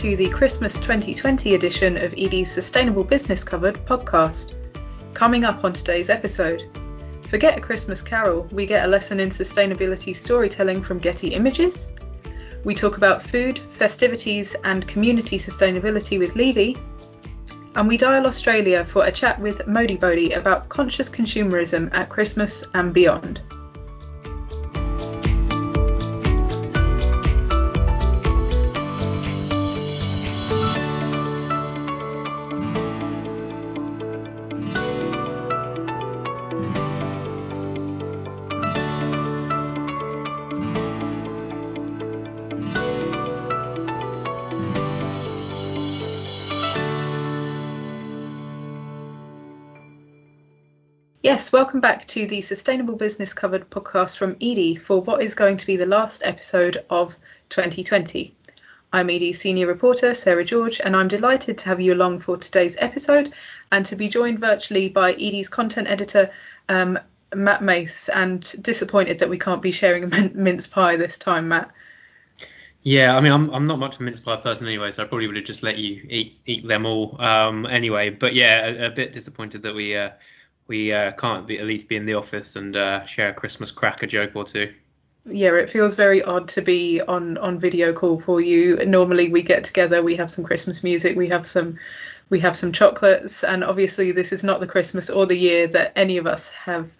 to the Christmas 2020 edition of Edie's Sustainable Business Covered podcast. Coming up on today's episode, forget a Christmas carol, we get a lesson in sustainability storytelling from Getty Images. We talk about food, festivities, and community sustainability with Levy. And we dial Australia for a chat with Modibodi about conscious consumerism at Christmas and beyond. Yes, welcome back to the Sustainable Business Covered podcast from Edie for what is going to be the last episode of 2020. I'm Edie's senior reporter, Sarah George, and I'm delighted to have you along for today's episode and to be joined virtually by Edie's content editor, um, Matt Mace, and disappointed that we can't be sharing a mince pie this time, Matt. Yeah, I mean, I'm I'm not much of a mince pie person anyway, so I probably would have just let you eat eat them all um, anyway. But yeah, a, a bit disappointed that we uh, we uh, can't be, at least be in the office and uh, share a Christmas cracker joke or two. Yeah, it feels very odd to be on on video call for you. Normally we get together, we have some Christmas music, we have some we have some chocolates, and obviously this is not the Christmas or the year that any of us have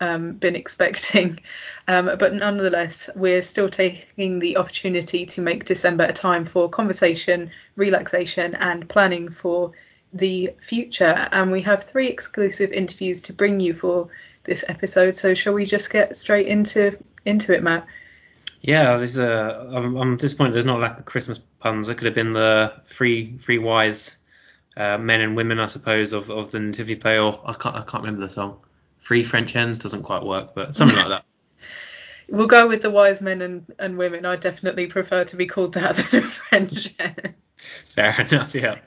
um, been expecting. Um, but nonetheless, we're still taking the opportunity to make December a time for conversation, relaxation, and planning for the future. And we have three exclusive interviews to bring you for this episode. So shall we just get straight into into it, Matt? Yeah, there's a. I'm, I'm disappointed there's not a lack of Christmas puns. It could have been the three three wise uh, men and women, I suppose, of, of the Nativity play. Or I can't I can't remember the song. Three French hens doesn't quite work, but something like that. We'll go with the wise men and, and women. I definitely prefer to be called that than a French hen. Fair enough, yeah.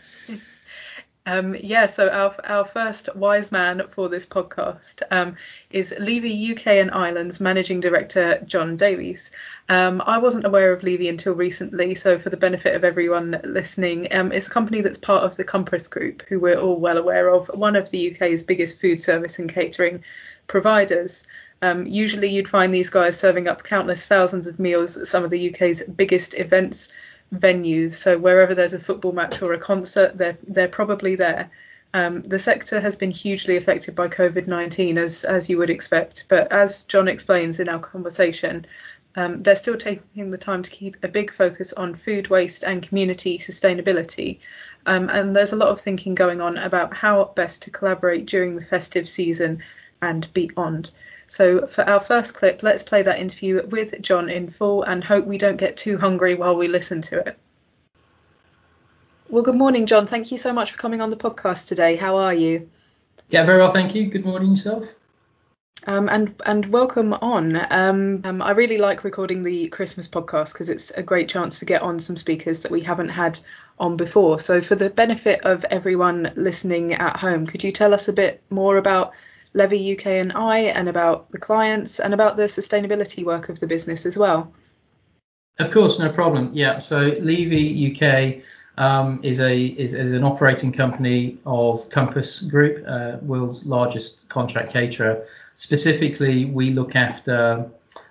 Um, yeah, so our our first wise man for this podcast um, is Levy UK and Ireland's managing director John Davies. Um, I wasn't aware of Levy until recently, so for the benefit of everyone listening, um, it's a company that's part of the Compass Group, who we're all well aware of, one of the UK's biggest food service and catering providers. Um, usually, you'd find these guys serving up countless thousands of meals at some of the UK's biggest events venues. So wherever there's a football match or a concert, they're they're probably there. Um, the sector has been hugely affected by COVID-19, as as you would expect. But as John explains in our conversation, um, they're still taking the time to keep a big focus on food waste and community sustainability. Um, and there's a lot of thinking going on about how best to collaborate during the festive season and beyond. So for our first clip, let's play that interview with John in full and hope we don't get too hungry while we listen to it. Well, good morning, John. Thank you so much for coming on the podcast today. How are you? Yeah, very well, thank you. Good morning yourself. Um, and and welcome on. Um, um, I really like recording the Christmas podcast because it's a great chance to get on some speakers that we haven't had on before. So for the benefit of everyone listening at home, could you tell us a bit more about Levy UK and I, and about the clients, and about the sustainability work of the business as well. Of course, no problem. Yeah, so Levy UK um, is a is, is, an operating company of Compass Group, uh, world's largest contract caterer. Specifically, we look after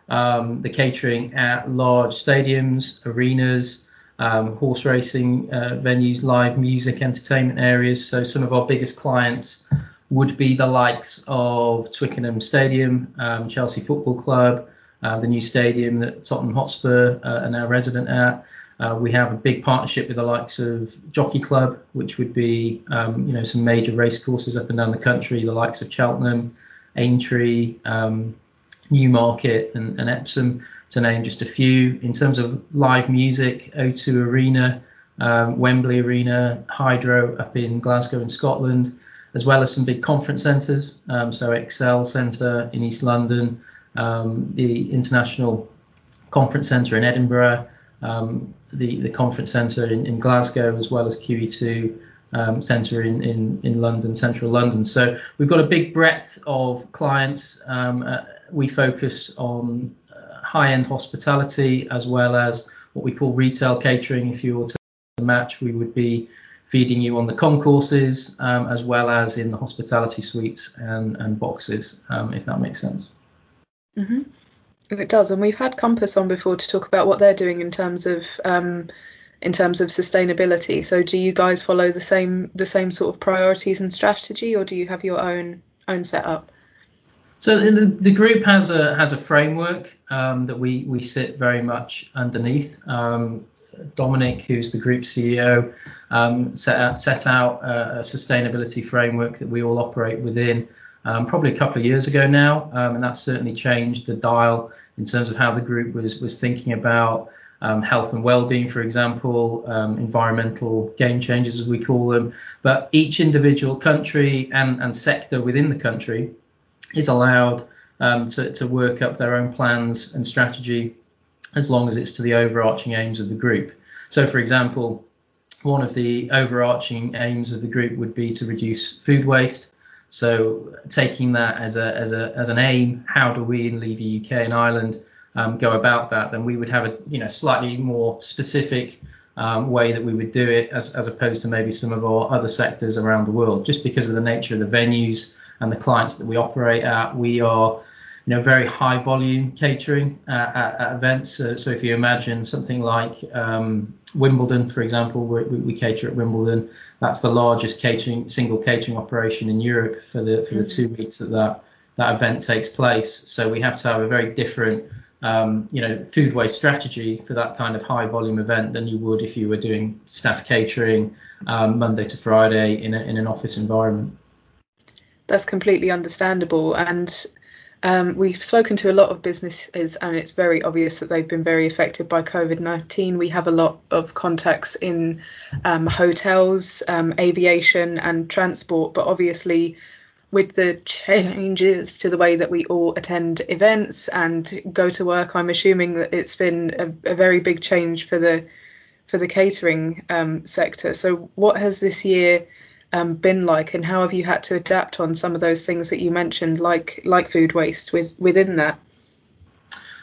um, the catering at large stadiums, arenas, um, horse racing uh, venues, live music, entertainment areas. So some of our biggest clients would be the likes of Twickenham Stadium, um, Chelsea Football Club, uh, the new stadium that Tottenham Hotspur uh, are now resident at. Uh, we have a big partnership with the likes of Jockey Club, which would be, um, you know, some major race courses up and down the country, the likes of Cheltenham, Aintree, um, Newmarket, and, and, Epsom, to name just a few. In terms of live music, O2 Arena, um, Wembley Arena, Hydro up in Glasgow in Scotland, as well as some big conference centres. Um, so ExCeL Centre in East London, um, the International Conference Centre in Edinburgh, um, the, the Conference Centre in, in, Glasgow, as well as QE2 um, Centre in, in, in London, central London. So we've got a big breadth of clients. Um, uh, we focus on uh, high-end hospitality as well as what we call retail catering. If you were to match, we would be feeding you on the concourses um, as well as in the hospitality suites and, and boxes, um, if that makes sense. Mm-hmm. It does, and we've had Compass on before to talk about what they're doing in terms of um, in terms of sustainability. So, do you guys follow the same the same sort of priorities and strategy, or do you have your own own setup? So the, the group has a has a framework um, that we we sit very much underneath. Um, Dominic, who's the group CEO, um, set out, set out a, a, sustainability framework that we all operate within um, probably a couple of years ago now, um, and that's certainly changed the dial in terms of how the group was was thinking about um, health and well-being, for example, um, environmental game changers as we call them. But each individual country and, and sector within the country is allowed um, to, to work up their own plans and strategy as long as it's to the overarching aims of the group. So, for example, one of the overarching aims of the group would be to reduce food waste. So, taking that as a as a as an aim, how do we in Levy UK and Ireland um, go about that? Then we would have a you know slightly more specific um, way that we would do it, as as opposed to maybe some of our other sectors around the world, just because of the nature of the venues and the clients that we operate at. We are you know, very high volume catering at, at, at events. So, so, if you imagine something like um, Wimbledon, for example, we, we, cater at Wimbledon. That's the largest catering single catering operation in Europe for the for the two mm-hmm. weeks that that, that event takes place. So we have to have a very different um, you know food waste strategy for that kind of high volume event than you would if you were doing staff catering um, Monday to Friday in, a, in an office environment. That's completely understandable and um, we've spoken to a lot of businesses, and it's very obvious that they've been very affected by COVID 19. We have a lot of contacts in um, hotels, um, aviation, and transport, but obviously, with the changes to the way that we all attend events and go to work, I'm assuming that it's been a, a very big change for the for the catering um, sector. So, what has this year um, been like, and how have you had to adapt on some of those things that you mentioned, like like food waste, with within that?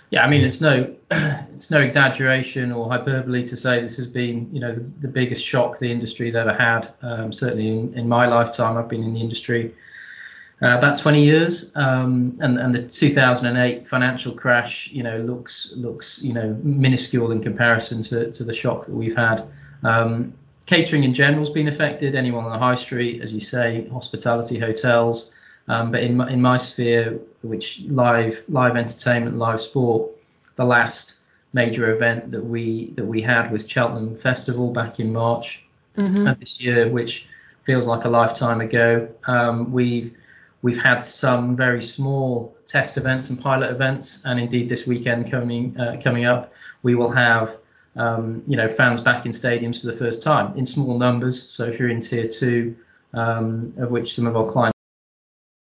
Yeah, I mean it's no it's no exaggeration or hyperbole to say this has been you know the, the biggest shock the industry's ever had. Um, certainly in, in my lifetime, I've been in the industry uh, about 20 years, um, and and the 2008 financial crash, you know, looks looks you know minuscule in comparison to, to the shock that we've had. Um, catering in general has been affected. Anyone on the high street, as you say, hospitality, hotels. Um, but in my, in my sphere, which live live entertainment, live sport, the last major event that we that we had was Cheltenham Festival back in March mm-hmm. of this year, which feels like a lifetime ago. Um, we've we've had some very small test events and pilot events, and indeed this weekend coming uh, coming up, we will have um, you know, fans back in stadiums for the first time in small numbers. So if you're in tier two, um, of which some of our clients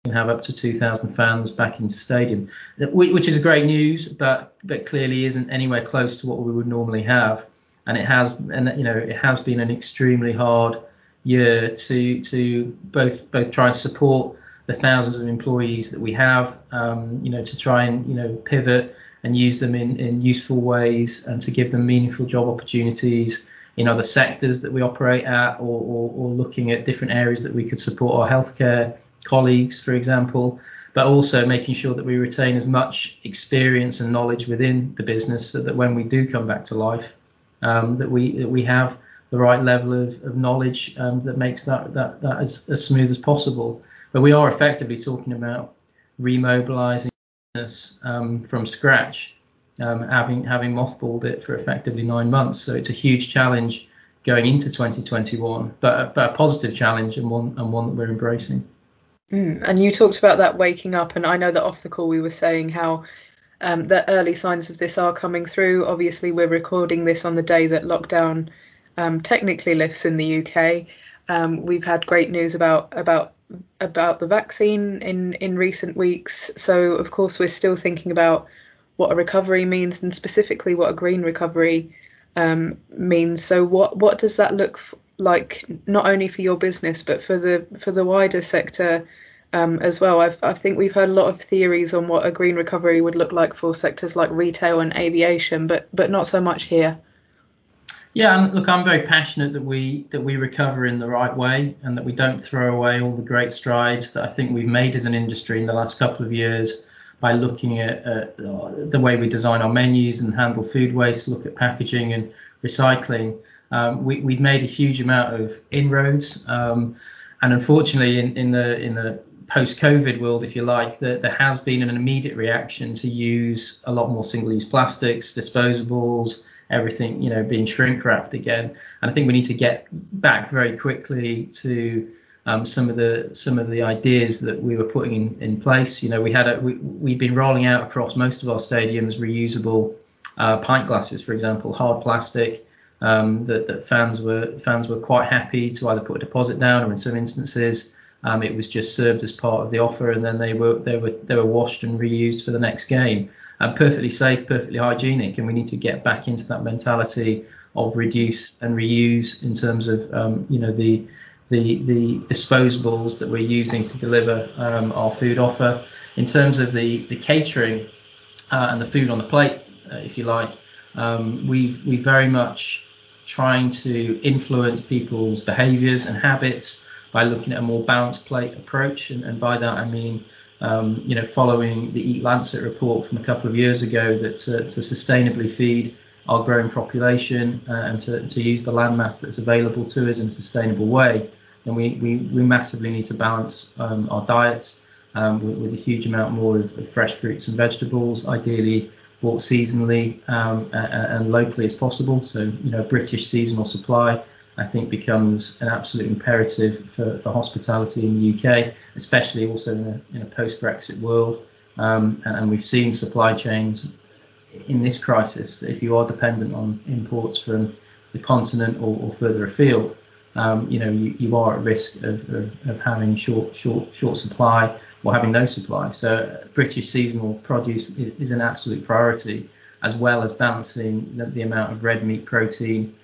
can have up to 2,000 fans back in stadium, which is great news, but but clearly isn't anywhere close to what we would normally have. And it has, and you know, it has been an extremely hard year to to both both try and support the thousands of employees that we have, um, you know, to try and you know pivot and use them in, in useful ways and to give them meaningful job opportunities in other sectors that we operate at or, or, or looking at different areas that we could support our healthcare colleagues, for example, but also making sure that we retain as much experience and knowledge within the business so that when we do come back to life, um, that we that we have the right level of, of knowledge um, that makes that that, that as, as smooth as possible. But we are effectively talking about remobilizing um, from scratch, um, having having mothballed it for effectively nine months. So it's a huge challenge going into 2021, but but a positive challenge and one and one that we're embracing. Mm, and you talked about that waking up, and I know that off the call we were saying how um, the early signs of this are coming through. Obviously, we're recording this on the day that lockdown um, technically lifts in the UK. Um, we've had great news about about about the vaccine in in recent weeks. So of course we're still thinking about what a recovery means and specifically what a green recovery um, means. So what what does that look f- like not only for your business but for the for the wider sector um, as well? I've, I think we've heard a lot of theories on what a green recovery would look like for sectors like retail and aviation, but but not so much here. Yeah, and look, I'm very passionate that we that we recover in the right way and that we don't throw away all the great strides that I think we've made as an industry in the last couple of years by looking at uh, the way we design our menus and handle food waste, look at packaging and recycling. Um, we, have made a huge amount of inroads, um, and unfortunately, in, in the in the post-COVID world, if you like, that there has been an immediate reaction to use a lot more single-use plastics, disposables, everything, you know, being shrink wrapped again. And I think we need to get back very quickly to um, some of the some of the ideas that we were putting in, in place. You know, we had a, we we've been rolling out across most of our stadiums reusable uh, pint glasses, for example, hard plastic. Um, that, that fans were fans were quite happy to either put a deposit down or in some instances um, it was just served as part of the offer and then they were they were they were washed and reused for the next game. Um, perfectly safe, perfectly hygienic, and we need to get back into that mentality of reduce and reuse in terms of um, you know the the the disposables that we're using to deliver um, our food offer. In terms of the the catering uh, and the food on the plate, uh, if you like, um, we've we very much trying to influence people's behaviours and habits by looking at a more balanced plate approach, and, and by that I mean um, you know following the Eat Lancet report from a couple of years ago that to, to sustainably feed our growing population uh, and to, to use the land mass that's available to us in a sustainable way, then we, we, we massively need to balance um, our diets um, with, with, a huge amount more of, of, fresh fruits and vegetables, ideally bought seasonally um, and, and, locally as possible. So, you know, British seasonal supply, I think, becomes an absolute imperative for, for hospitality in the UK, especially also in a, in a post-Brexit world. Um, and, and we've seen supply chains in this crisis if you are dependent on imports from the continent or, or further afield, um, you know, you, you are at risk of, of, of, having short, short, short supply or having no supply. So British seasonal produce is an absolute priority, as well as balancing the, the amount of red meat protein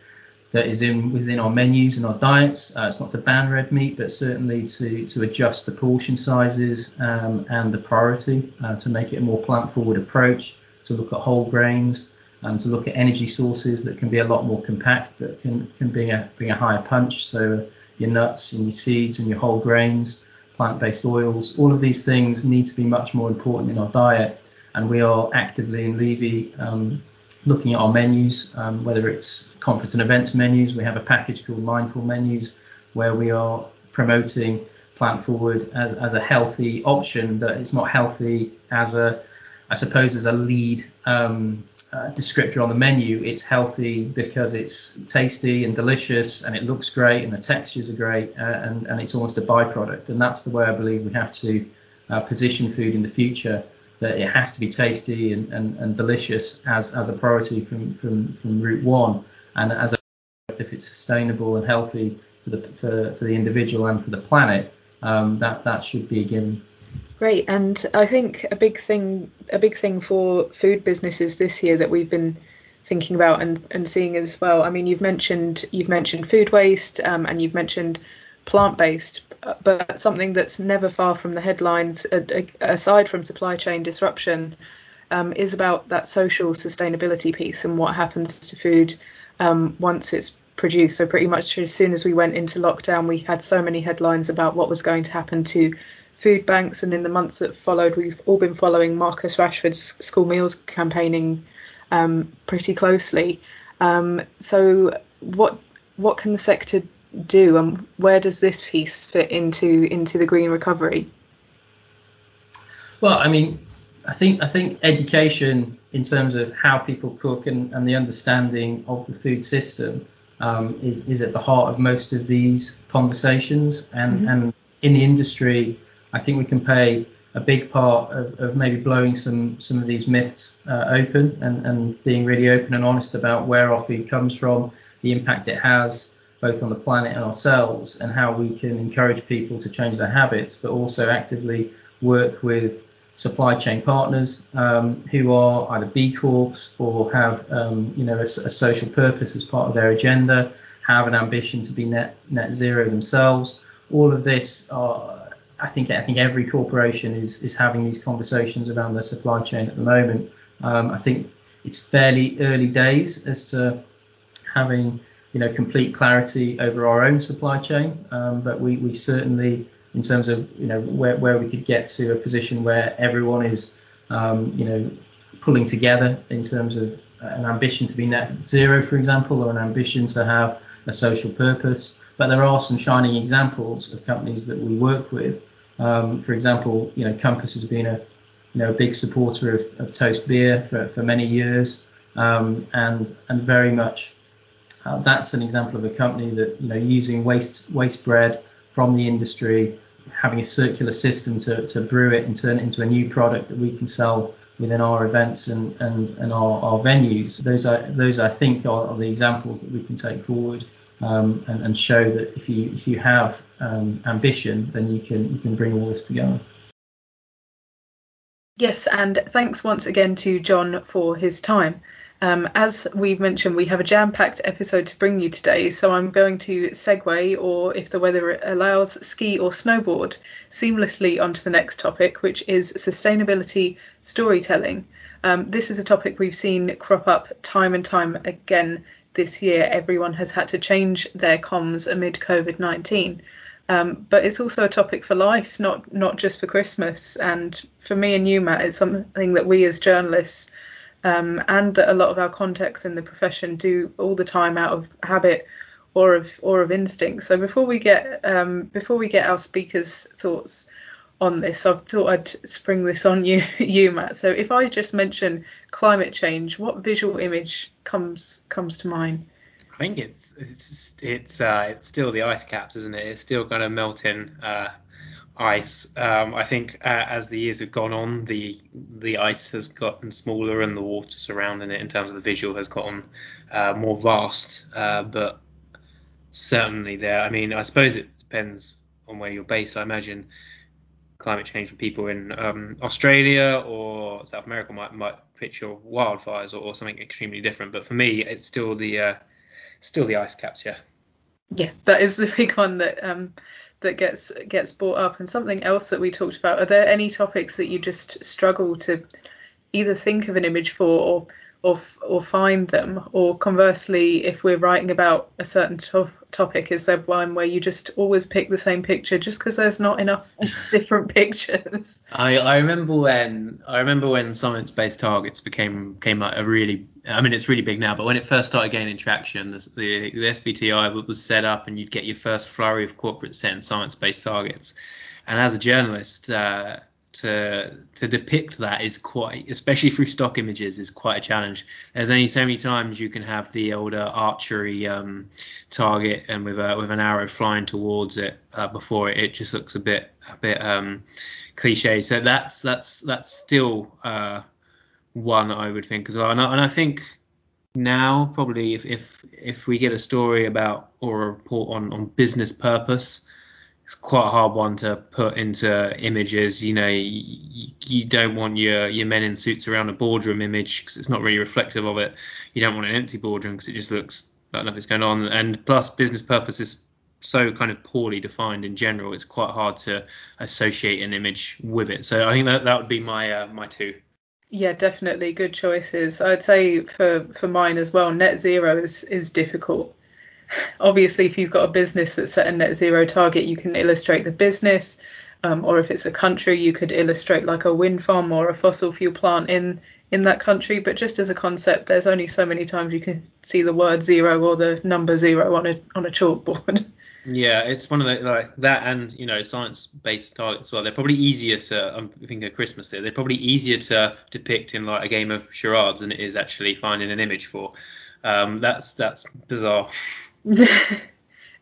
that is in within our menus and our diets. Uh, it's not to ban red meat, but certainly to to adjust the portion sizes um, and the priority uh, to make it a more plant-forward approach. To look at whole grains, um, to look at energy sources that can be a lot more compact, that can, can bring a bring a higher punch. So your nuts and your seeds and your whole grains, plant-based oils, all of these things need to be much more important in our diet. And we are actively in Levy um, looking at our menus, um, whether it's conference and events menus. We have a package called Mindful Menus where we are promoting plant forward as, as a healthy option that it's not healthy as a I suppose as a lead um, uh, descriptor on the menu, it's healthy because it's tasty and delicious and it looks great and the textures are great uh, and, and it's almost a byproduct. And that's the way I believe we have to uh, position food in the future that it has to be tasty and, and, and delicious as, as a priority from, from, from route one. And as a, if it's sustainable and healthy for the, for, for the individual and for the planet, um, that, that should be a given. Great, and I think a big thing a big thing for food businesses this year that we've been thinking about and, and seeing as well. I mean, you've mentioned you've mentioned food waste um, and you've mentioned plant based, but something that's never far from the headlines, aside from supply chain disruption, um, is about that social sustainability piece and what happens to food um, once it's produced. So pretty much as soon as we went into lockdown, we had so many headlines about what was going to happen to food banks, and in the months that followed, we've all been following Marcus Rashford's school meals campaigning um, pretty closely. Um, so, what what can the sector do, and where does this piece fit into into the green recovery? Well, I mean, I think I think education in terms of how people cook and, and the understanding of the food system um, is is at the heart of most of these conversations, and mm-hmm. and in the industry I think we can play a big part of, of maybe blowing some some of these myths uh, open and, and being really open and honest about where our food comes from, the impact it has both on the planet and ourselves, and how we can encourage people to change their habits, but also actively work with supply chain partners um, who are either B Corps or have um, you know a, a, social purpose as part of their agenda, have an ambition to be net net zero themselves. All of this are I think I think every corporation is is having these conversations around their supply chain at the moment. Um, I think it's fairly early days as to having you know complete clarity over our own supply chain, um, but we, we certainly in terms of you know where, where we could get to a position where everyone is um, you know pulling together in terms of an ambition to be net zero, for example, or an ambition to have a social purpose. But there are some shining examples of companies that we work with. Um, for example, you know, Compass has been a you know a big supporter of, of Toast Beer for, for many years, um, and and very much uh, that's an example of a company that you know using waste waste bread from the industry, having a circular system to, to brew it and turn it into a new product that we can sell within our events and, and, and our, our venues. Those are those I think are, are the examples that we can take forward um, and, and, show that if you if you have um, ambition, then you can you can bring all this together. Yes, and thanks once again to John for his time. Um, as we've mentioned, we have a jam packed episode to bring you today, so I'm going to segue, or if the weather allows, ski or snowboard seamlessly onto the next topic, which is sustainability storytelling. Um, this is a topic we've seen crop up time and time again this year. Everyone has had to change their comms amid COVID 19. Um, but it's also a topic for life, not not just for Christmas. And for me and you, Matt, it's something that we as journalists um, and that a lot of our contacts in the profession do all the time out of habit or of or of instinct. So before we get um, before we get our speakers' thoughts on this, I thought I'd spring this on you, you Matt. So if I just mention climate change, what visual image comes comes to mind? I think it's it's it's uh, it's still the ice caps, isn't it? It's still going to melt in. Uh, ice. Um, I think uh, as the years have gone on, the the ice has gotten smaller and the water surrounding it in terms of the visual has gotten uh, more vast. Uh, but certainly there. I mean, I suppose it depends on where you're based. I imagine climate change for people in um, Australia or South America might might picture wildfires or, or, something extremely different. But for me, it's still the uh, still the ice caps. Yeah. Yeah, that is the big one that um, that gets gets brought up. And something else that we talked about are there any topics that you just struggle to either think of an image for or or, or find them? Or conversely if we're writing about a certain to- topic is there one where you just always pick the same picture just because there's not enough different pictures? I, I remember when I remember when science based targets became came like a really I mean it's really big now but when it first started gaining traction the, the, the SBTI was set up and you'd get your first flurry of corporate setting science based targets and as a journalist uh, to to depict that is quite, especially through stock images, is quite a challenge. There's only so many times you can have the older archery um, target and with a with an arrow flying towards it uh, before it, it just looks a bit a bit um, cliche. So that's that's that's still uh, one I would think as well. And I, and I think now probably if, if if we get a story about or a report on on business purpose it's quite a hard one to put into images. You know, you, you don't want your your men in suits around a boardroom image because it's not really reflective of it. You don't want an empty boardroom because it just looks like nothing's going on. And plus, business purpose is so kind of poorly defined in general. It's quite hard to associate an image with it. So I think that that would be my uh, my two. Yeah, definitely. Good choices. I'd say for for mine as well, net zero is is difficult. Obviously if you've got a business that's set a net zero target you can illustrate the business um, or if it's a country you could illustrate like a wind farm or a fossil fuel plant in in that country. But just as a concept there's only so many times you can see the word zero or the number zero on a on a chalkboard yeah it's one of the like that and you know science based targets as well they're probably easier to i'm thinking of christmas here they're probably easier to depict in like a game of charades than it is actually finding an image for um, that's that's bizarre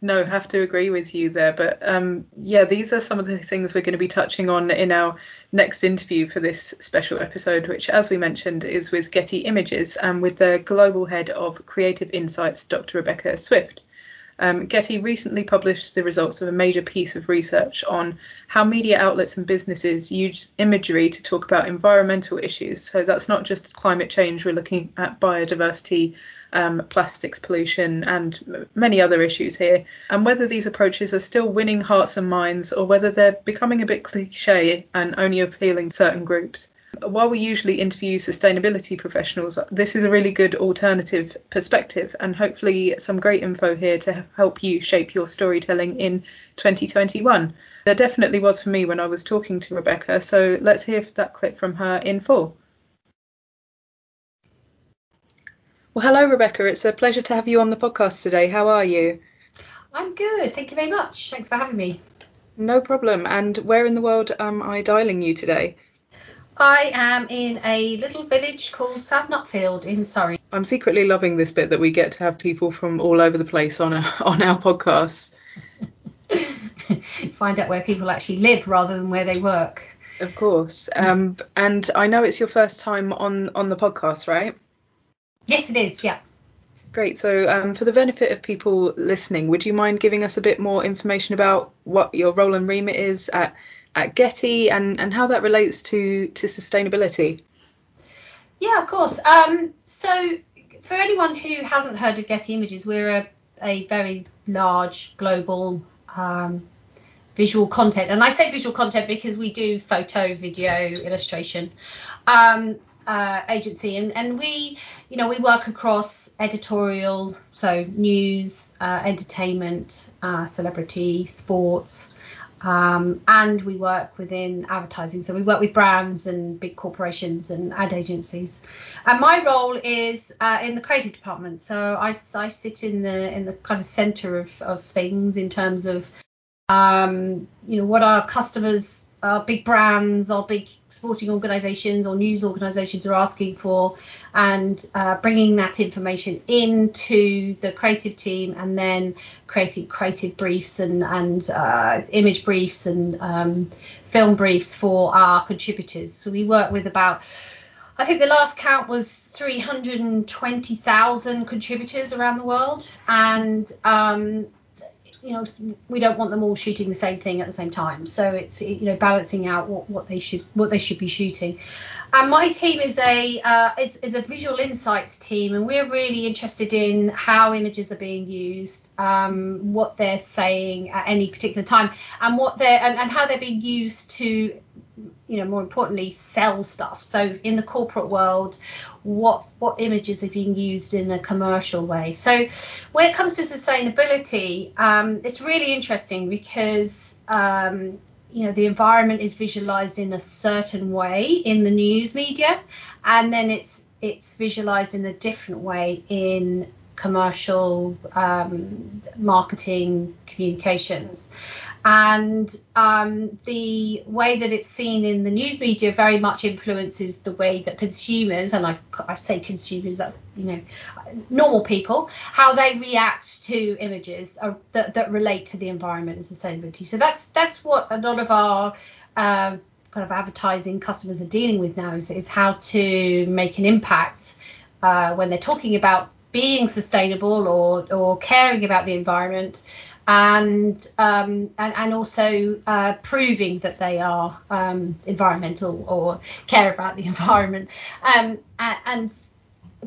no, have to agree with you there. But um, yeah, these are some of the things we're going to be touching on in our next interview for this special episode, which, as we mentioned, is with Getty Images and with the global head of Creative Insights, Dr. Rebecca Swift. Um, Getty recently published the results of a major piece of research on how media outlets and businesses use imagery to talk about environmental issues. So that's not just climate change, we're looking at biodiversity, um, plastics pollution, and many other issues here. And whether these approaches are still winning hearts and minds or whether they're becoming a bit cliche and only appealing certain groups. While we usually interview sustainability professionals, this is a really good alternative perspective and hopefully some great info here to help you shape your storytelling in 2021. There definitely was for me when I was talking to Rebecca, so let's hear that clip from her in full. Well, hello, Rebecca. It's a pleasure to have you on the podcast today. How are you? I'm good. Thank you very much. Thanks for having me. No problem. And where in the world am I dialing you today? I am in a little village called South Nutfield in Surrey. I'm secretly loving this bit that we get to have people from all over the place on a, on our podcast. Find out where people actually live rather than where they work. Of course. Um, and I know it's your first time on on the podcast, right? Yes, it is. Yeah. Great. So, um, for the benefit of people listening, would you mind giving us a bit more information about what your role and remit is at at Getty and, and how that relates to to sustainability? Yeah, of course. Um, so, for anyone who hasn't heard of Getty Images, we're a, a very large global um, visual content, and I say visual content because we do photo, video, illustration. Um, uh, agency and, and we you know we work across editorial so news uh, entertainment uh, celebrity sports um, and we work within advertising. So we work with brands and big corporations and ad agencies. And my role is uh, in the creative department. So I, I sit in the in the kind of center of, of things in terms of um, you know what our customers uh, big brands or big sporting organisations or news organisations are asking for, and uh, bringing that information into the creative team, and then creating creative briefs and and uh, image briefs and um, film briefs for our contributors. So we work with about, I think the last count was 320,000 contributors around the world, and um, you know we don't want them all shooting the same thing at the same time. So it's you know balancing out what, what they should what they should be shooting. And my team is a uh, is, is a visual insights team and we're really interested in how images are being used um, what they're saying at any particular time and what they're and, and how they're being used to you know more importantly sell stuff. So in the corporate world what what images are being used in a commercial way? So when it comes to sustainability um, it's really interesting because um, you know the environment is visualized in a certain way in the news media and then it's it's visualized in a different way in commercial um, marketing communications and um, the way that it's seen in the news media very much influences the way that consumers and I, I say consumers that's you know normal people how they react to images that, that relate to the environment and sustainability. So that's that's what a lot of our uh, kind of advertising customers are dealing with now is, is how to make an impact uh, when they're talking about being sustainable or or caring about the environment and um, and, and also uh, proving that they are um, environmental or care about the environment, um, and, and,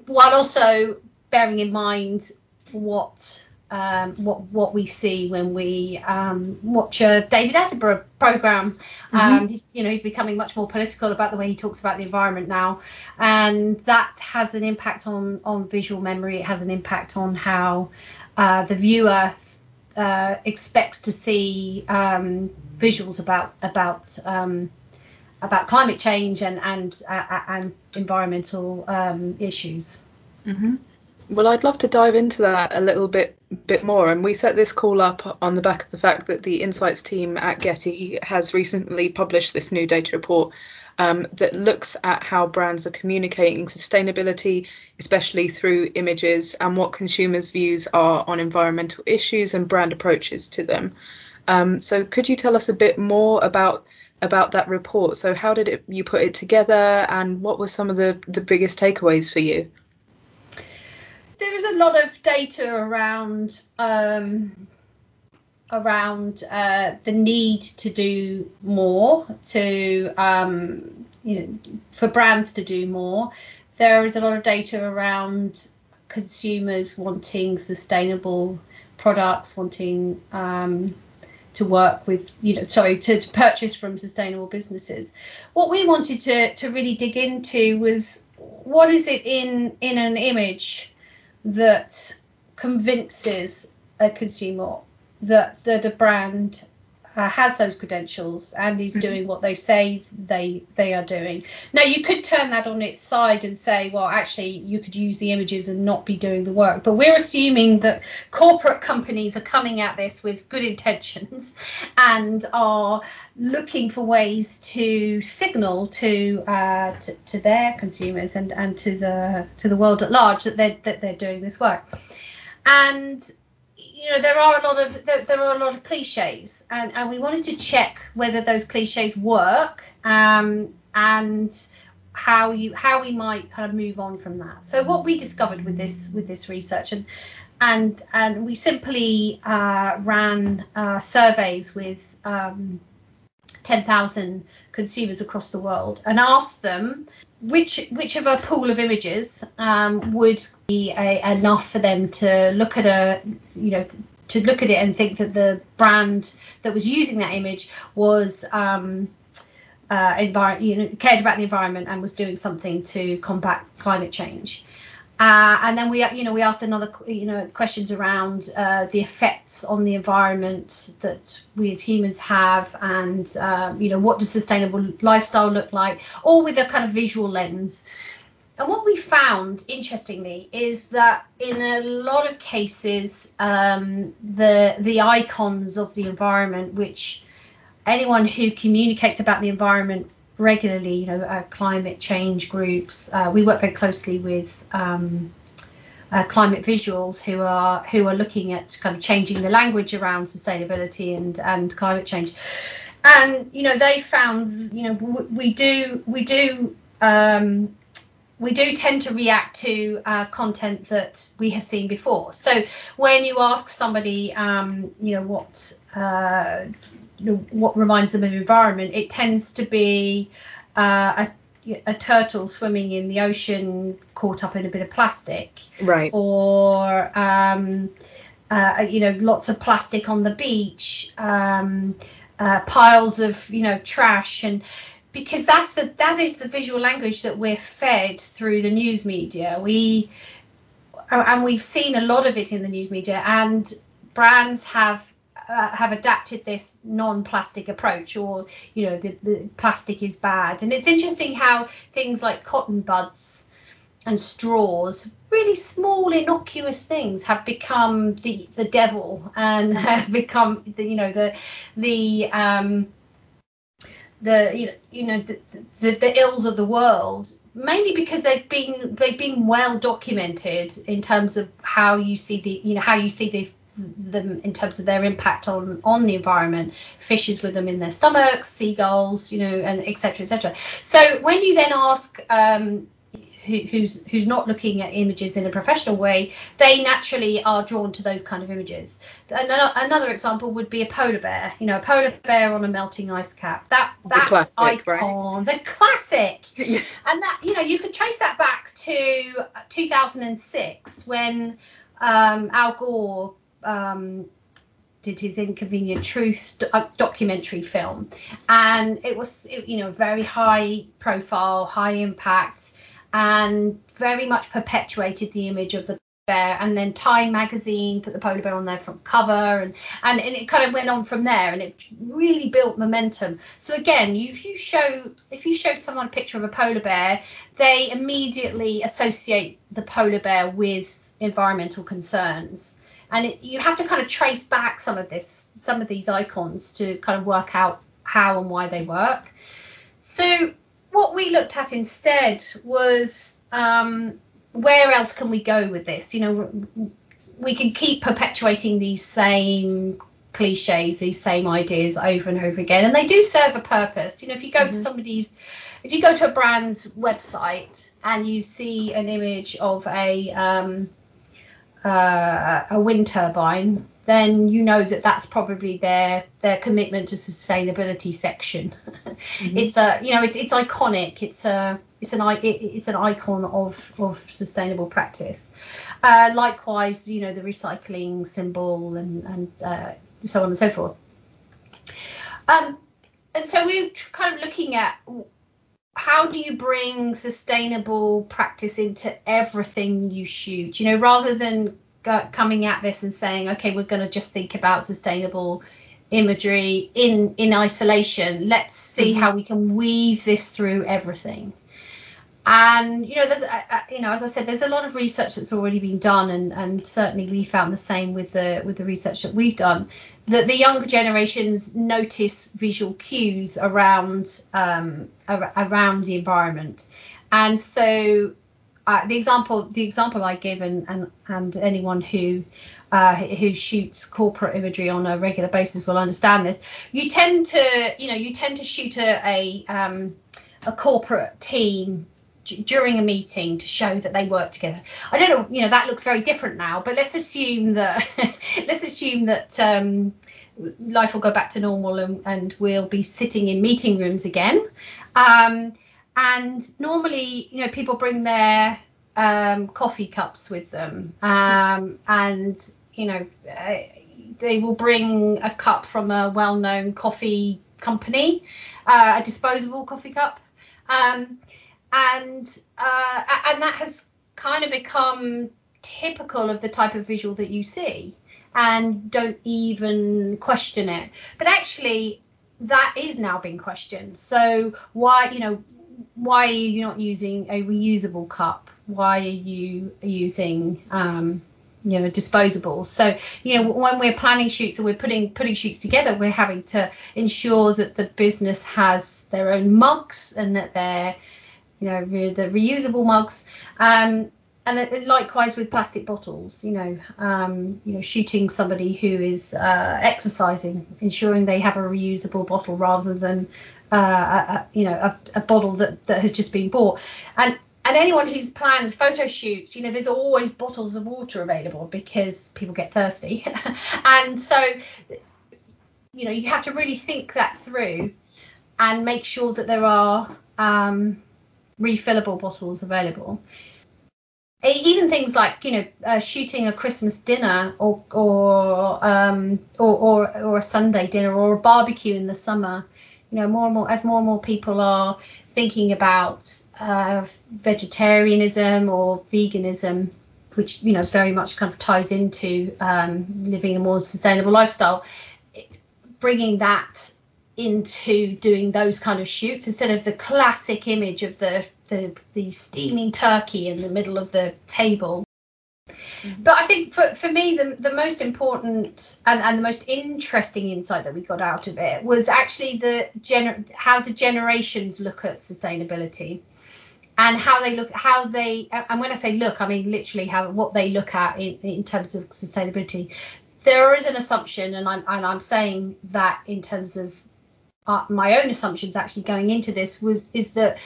while also bearing in mind what um, what what we see when we um, watch a David Attenborough program. Mm-hmm. Um, he's, you know, he's becoming much more political about the way he talks about the environment now, and that has an impact on on visual memory. It has an impact on how uh, the viewer uh, expects to see um, visuals about about um, about climate change and and uh, and environmental um, issues. Mm-hmm. Well, I'd love to dive into that a little bit bit more. And we set this call up on the back of the fact that the Insights team at Getty has recently published this new data report um, that looks at how brands are communicating sustainability, especially through images, and what consumers' views are on environmental issues and brand approaches to them. Um, so, could you tell us a bit more about about that report? So, how did it, you put it together, and what were some of the the biggest takeaways for you? There is a lot of data around um, around uh, the need to do more to um, you know for brands to do more there is a lot of data around consumers wanting sustainable products wanting um, to work with, you know, sorry, to, to purchase from sustainable businesses. What we wanted to to really dig into was what is it in in an image that convinces a consumer that that a brand uh, has those credentials and is mm-hmm. doing what they say they they are doing. Now you could turn that on its side and say, well, actually you could use the images and not be doing the work. But we're assuming that corporate companies are coming at this with good intentions and are looking for ways to signal to uh, to, to their consumers and and to the to the world at large that they're that they're doing this work. And you know there are a lot of there, there, are a lot of cliches and, and we wanted to check whether those cliches work um, and how you how we might kind of move on from that. So what we discovered with this with this research and and and we simply uh, ran uh, surveys with um, 10,000 consumers across the world and asked them which whichever pool of images um, would be a, enough for them to look at a you know to look at it and think that the brand that was using that image was um, uh, envir- you know, cared about the environment and was doing something to combat climate change. Uh, and then we, you know, we asked another, you know, questions around uh, the effects on the environment that we as humans have, and um, you know, what does sustainable lifestyle look like, all with a kind of visual lens. And what we found, interestingly, is that in a lot of cases, um, the the icons of the environment, which anyone who communicates about the environment regularly, you know, uh, climate change groups. Uh, we work very closely with um, uh, climate visuals who are who are looking at kind of changing the language around sustainability and and climate change. And you know, they found, you know, we do we do um, we do tend to react to uh, content that we have seen before. So when you ask somebody, um, you know, what uh, you know, what reminds them of environment, it tends to be uh, a, a, turtle swimming in the ocean caught up in a bit of plastic, right? Or um, uh, you know, lots of plastic on the beach, um, uh, piles of you know trash and because that's the that is the visual language that we're fed through the news media. We and we've seen a lot of it in the news media, and brands have uh, have adapted this non-plastic approach or you know the, the plastic is bad. And it's interesting how things like cotton buds and straws really small innocuous things have become the the devil and have become the, you know the the um the you know, you know the, the, the ills of the world mainly because they've been they've been well documented in terms of how you see the you know how you see the them in terms of their impact on on the environment fishes with them in their stomachs seagulls you know and etc etc so when you then ask um, who, who's who's not looking at images in a professional way, they naturally are drawn to those kind of images. Another, another example would be a polar bear. You know, a polar bear on a melting ice cap. That that classic, icon, right? the classic. And that you know you could trace that back to 2006 when um, Al Gore um, did his Inconvenient Truth uh, documentary film, and it was you know very high profile, high impact, and very much perpetuated the image of the bear. And then Time magazine put the polar bear on their front cover, and and, and it kind of went on from there, and it really built momentum. So again, if you show if you show someone a picture of a polar bear, they immediately associate the polar bear with environmental concerns and it, you have to kind of trace back some of this some of these icons to kind of work out how and why they work. So what we looked at instead was um, where else can we go with this? You know we can keep perpetuating these same cliches these same ideas over and over again and they do serve a purpose. You know if you go mm-hmm. to somebody's if you go to a brand's website and you see an image of a um, uh, a wind turbine, then you know that that's probably their their commitment to sustainability section. Mm-hmm. It's a you know it's it's iconic. It's a it's an it's an icon of of sustainable practice. Uh, likewise, you know the recycling symbol and and uh, so on and so forth. Um, and so we're kind of looking at how do you bring sustainable practice into everything you shoot? You know, rather than go, coming at this and saying, okay, we're going to just think about sustainable imagery in in isolation. Let's see mm-hmm. how we can weave this through everything. And you know, there's uh, uh, you know, as I said, there's a lot of research that's already been done, and and certainly we found the same with the with the research that we've done that the younger generations notice visual cues around um, around the environment, and so uh, the example the example I give and and, and anyone who uh, who shoots corporate imagery on a regular basis will understand this. You tend to you know you tend to shoot a a, um, a corporate team during a meeting to show that they work together. I don't know, you know, that looks very different now, but let's assume that let's assume that um, life will go back to normal and, and, we'll be sitting in meeting rooms again. Um, and normally, you know, people bring their um, coffee cups with them, um, and you know, uh, they will bring a cup from a well-known coffee company, uh, a disposable coffee cup. Um, and uh, and that has kind of become typical of the type of visual that you see and don't even question it. But actually that is now being questioned. So why you know why are you not using a reusable cup? Why are you using um, you know disposable? So you know when we're planning shoots and we're putting putting shoots together we're having to ensure that the business has their own mugs and that they're you know, the reusable mugs. Um, and likewise with plastic bottles, you know, um, you know, shooting somebody who is uh, exercising, ensuring they have a reusable bottle rather than, uh, a, you know, a, a, bottle that, that has just been bought. And and anyone who's planned photo shoots, you know, there's always bottles of water available because people get thirsty, and so, you know, you have to really think that through and make sure that there are um, refillable bottles available. Even things like you know uh, shooting a Christmas dinner or or, um, or or or a Sunday dinner or a barbecue in the summer. You know more and more as more and more people are thinking about uh, vegetarianism or veganism, which you know very much kind of ties into um, living a more sustainable lifestyle. Bringing that into doing those kind of shoots instead of the classic image of the the, the steaming turkey in the middle of the table. Mm-hmm. But I think for, for me, the, the most important and, and the most interesting insight that we got out of it was actually the gener- how the generations look at sustainability and how they look how they and when I say look I mean literally how what they look at in, in terms of sustainability there is an assumption and I'm and I'm saying that in terms of uh, my own assumptions actually going into this was is that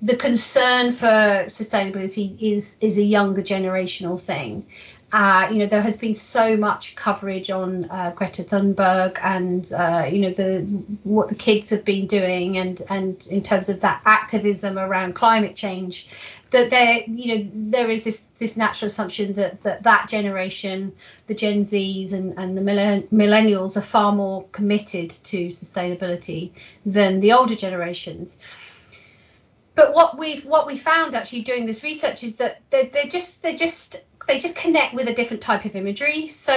the concern for sustainability is is a younger generational thing. Uh, you know, there has been so much coverage on uh, Greta Thunberg and uh, you know the what the kids have been doing and and in terms of that activism around climate change that there you know there is this this natural assumption that that, that generation the gen z's and, and the millennials are far more committed to sustainability than the older generations but what we've what we found actually doing this research is that they're, they're just they're just they just connect with a different type of imagery. So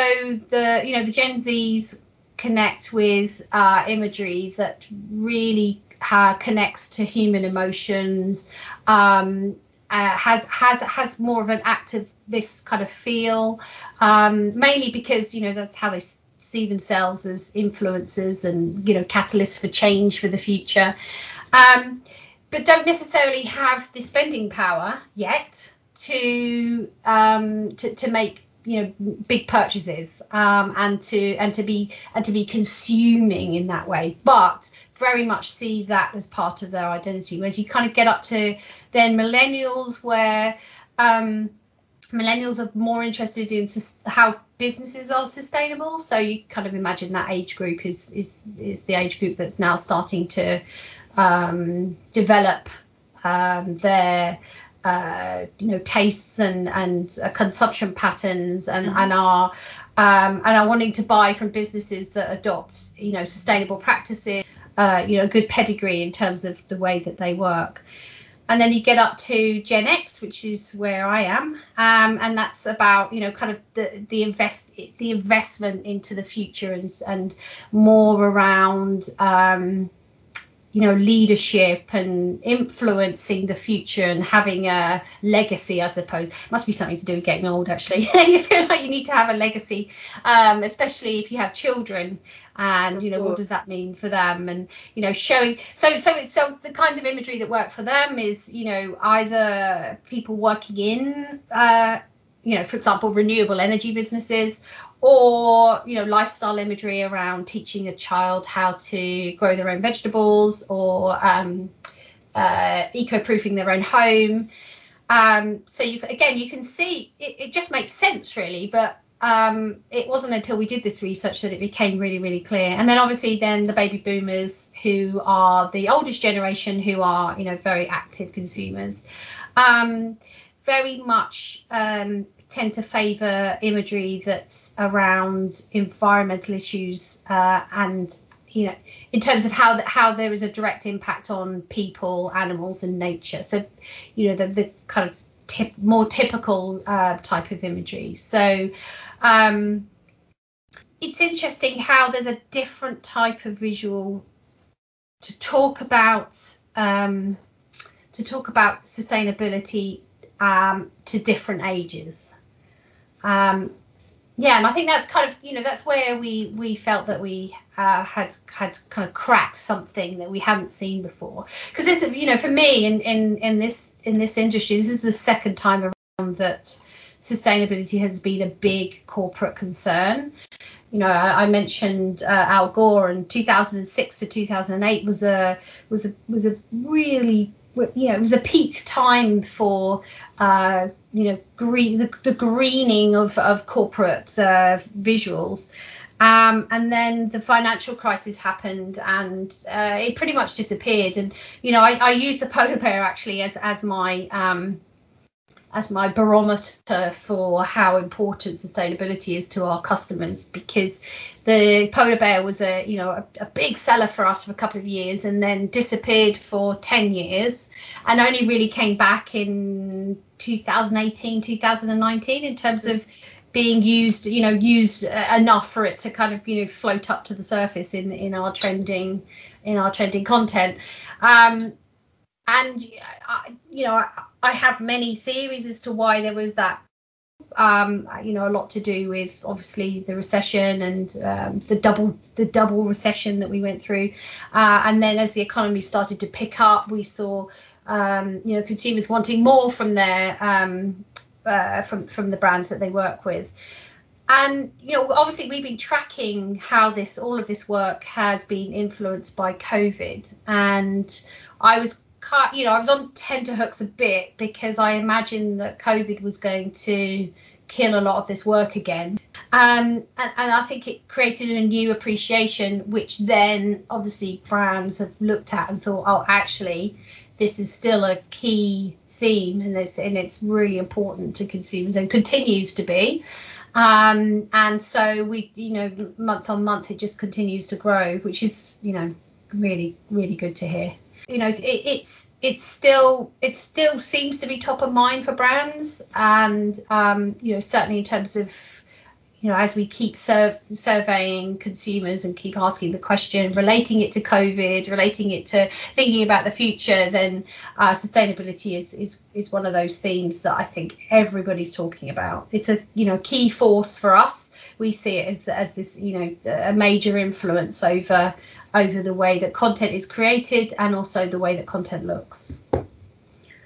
the you know the gen z's connect with uh, imagery that really uh, connects to human emotions um, uh, has has has more of an activist kind of feel, um, mainly because you know that's how they see themselves as influencers and you know catalysts for change for the future, um, but don't necessarily have the spending power yet to um, to, to make you know big purchases um, and to and to be and to be consuming in that way but very much see that as part of their identity. Whereas you kind of get up to then millennials where um, millennials are more interested in how businesses are sustainable. So you kind of imagine that age group is is is the age group that's now starting to um, develop um, their uh, you know tastes and and uh, consumption patterns and mm-hmm. and are um, and are wanting to buy from businesses that adopt you know sustainable practices uh, you know, good pedigree in terms of the way that they work. And then you get up to Gen X, which is where I am, um, and that's about you know kind of the the invest the investment into the future and and more around um, you know leadership and influencing the future and having a legacy i suppose. Must be something to do with getting old actually. You feel like you need to have a legacy um, especially if you have children. And you know what does that mean for them? And you know showing so so so the kinds of imagery that work for them is you know either people working in uh, you know for example renewable energy businesses or you know lifestyle imagery around teaching a child how to grow their own vegetables or um, uh, eco-proofing their own home. Um, so you again you can see it, it just makes sense really but um, it wasn't until we did this research that it became really really clear. And then obviously then the baby boomers who are the oldest generation who are you know very active consumers. Um, very much um, tend to favour imagery that's around environmental issues uh, and you know in terms of how how there is a direct impact on people animals and nature. So you know the, the kind of tip, more typical uh, type of imagery. So um, it's interesting how there's a different type of visual to talk about um, to talk about sustainability um, to different ages um, yeah, and I think that's kind of you know that's where we we felt that we uh, had had kind of cracked something that we hadn't seen before. Because this you know for me in in in this in this industry this is the second time around that sustainability has been a big corporate concern. You know, I, I mentioned uh, Al Gore, and 2006 to 2008 was a was a was a really you know, it was a peak time for, uh, you know, green, the, the greening of, of corporate uh, visuals. Um, and then the financial crisis happened and uh, it pretty much disappeared. And, you know, I, I use the polar bear actually as, as my, um, as my barometer for how important sustainability is to our customers because the polar bear was a you know a, a, big seller for us for a couple of years and then disappeared for 10 years and only really came back in 2018 2019 in terms of being used you know used enough for it to kind of you know float up to the surface in in our trending in our trending content. Um and you know I have many theories as to why there was that. Um, you know, a lot to do with obviously the recession and um, the double the double recession that we went through, uh, and then as the economy started to pick up, we saw um, you know consumers wanting more from their um, uh, from from the brands that they work with. And you know, obviously, we've been tracking how this all of this work has been influenced by COVID, and I was you know, I was on tenterhooks a bit because I imagined that COVID was going to kill a lot of this work again. Um, and, and, I think it created a new appreciation, which then obviously brands have looked at and thought, oh, actually, this is still a key theme and it's, and it's really important to consumers and continues to be. Um, and so we, you know, month on month, it just continues to grow, which is, you know, really, really good to hear you know, it, it's it's still it still seems to be top of mind for brands, and um, you know, certainly in terms of you know, as we keep sur- surveying consumers and keep asking the question, relating it to COVID, relating it to thinking about the future, then uh, sustainability is, is is one of those themes that I think everybody's talking about. It's a you know key force for us we see it as, as this, you know, a major influence over over the way that content is created and also the way that content looks.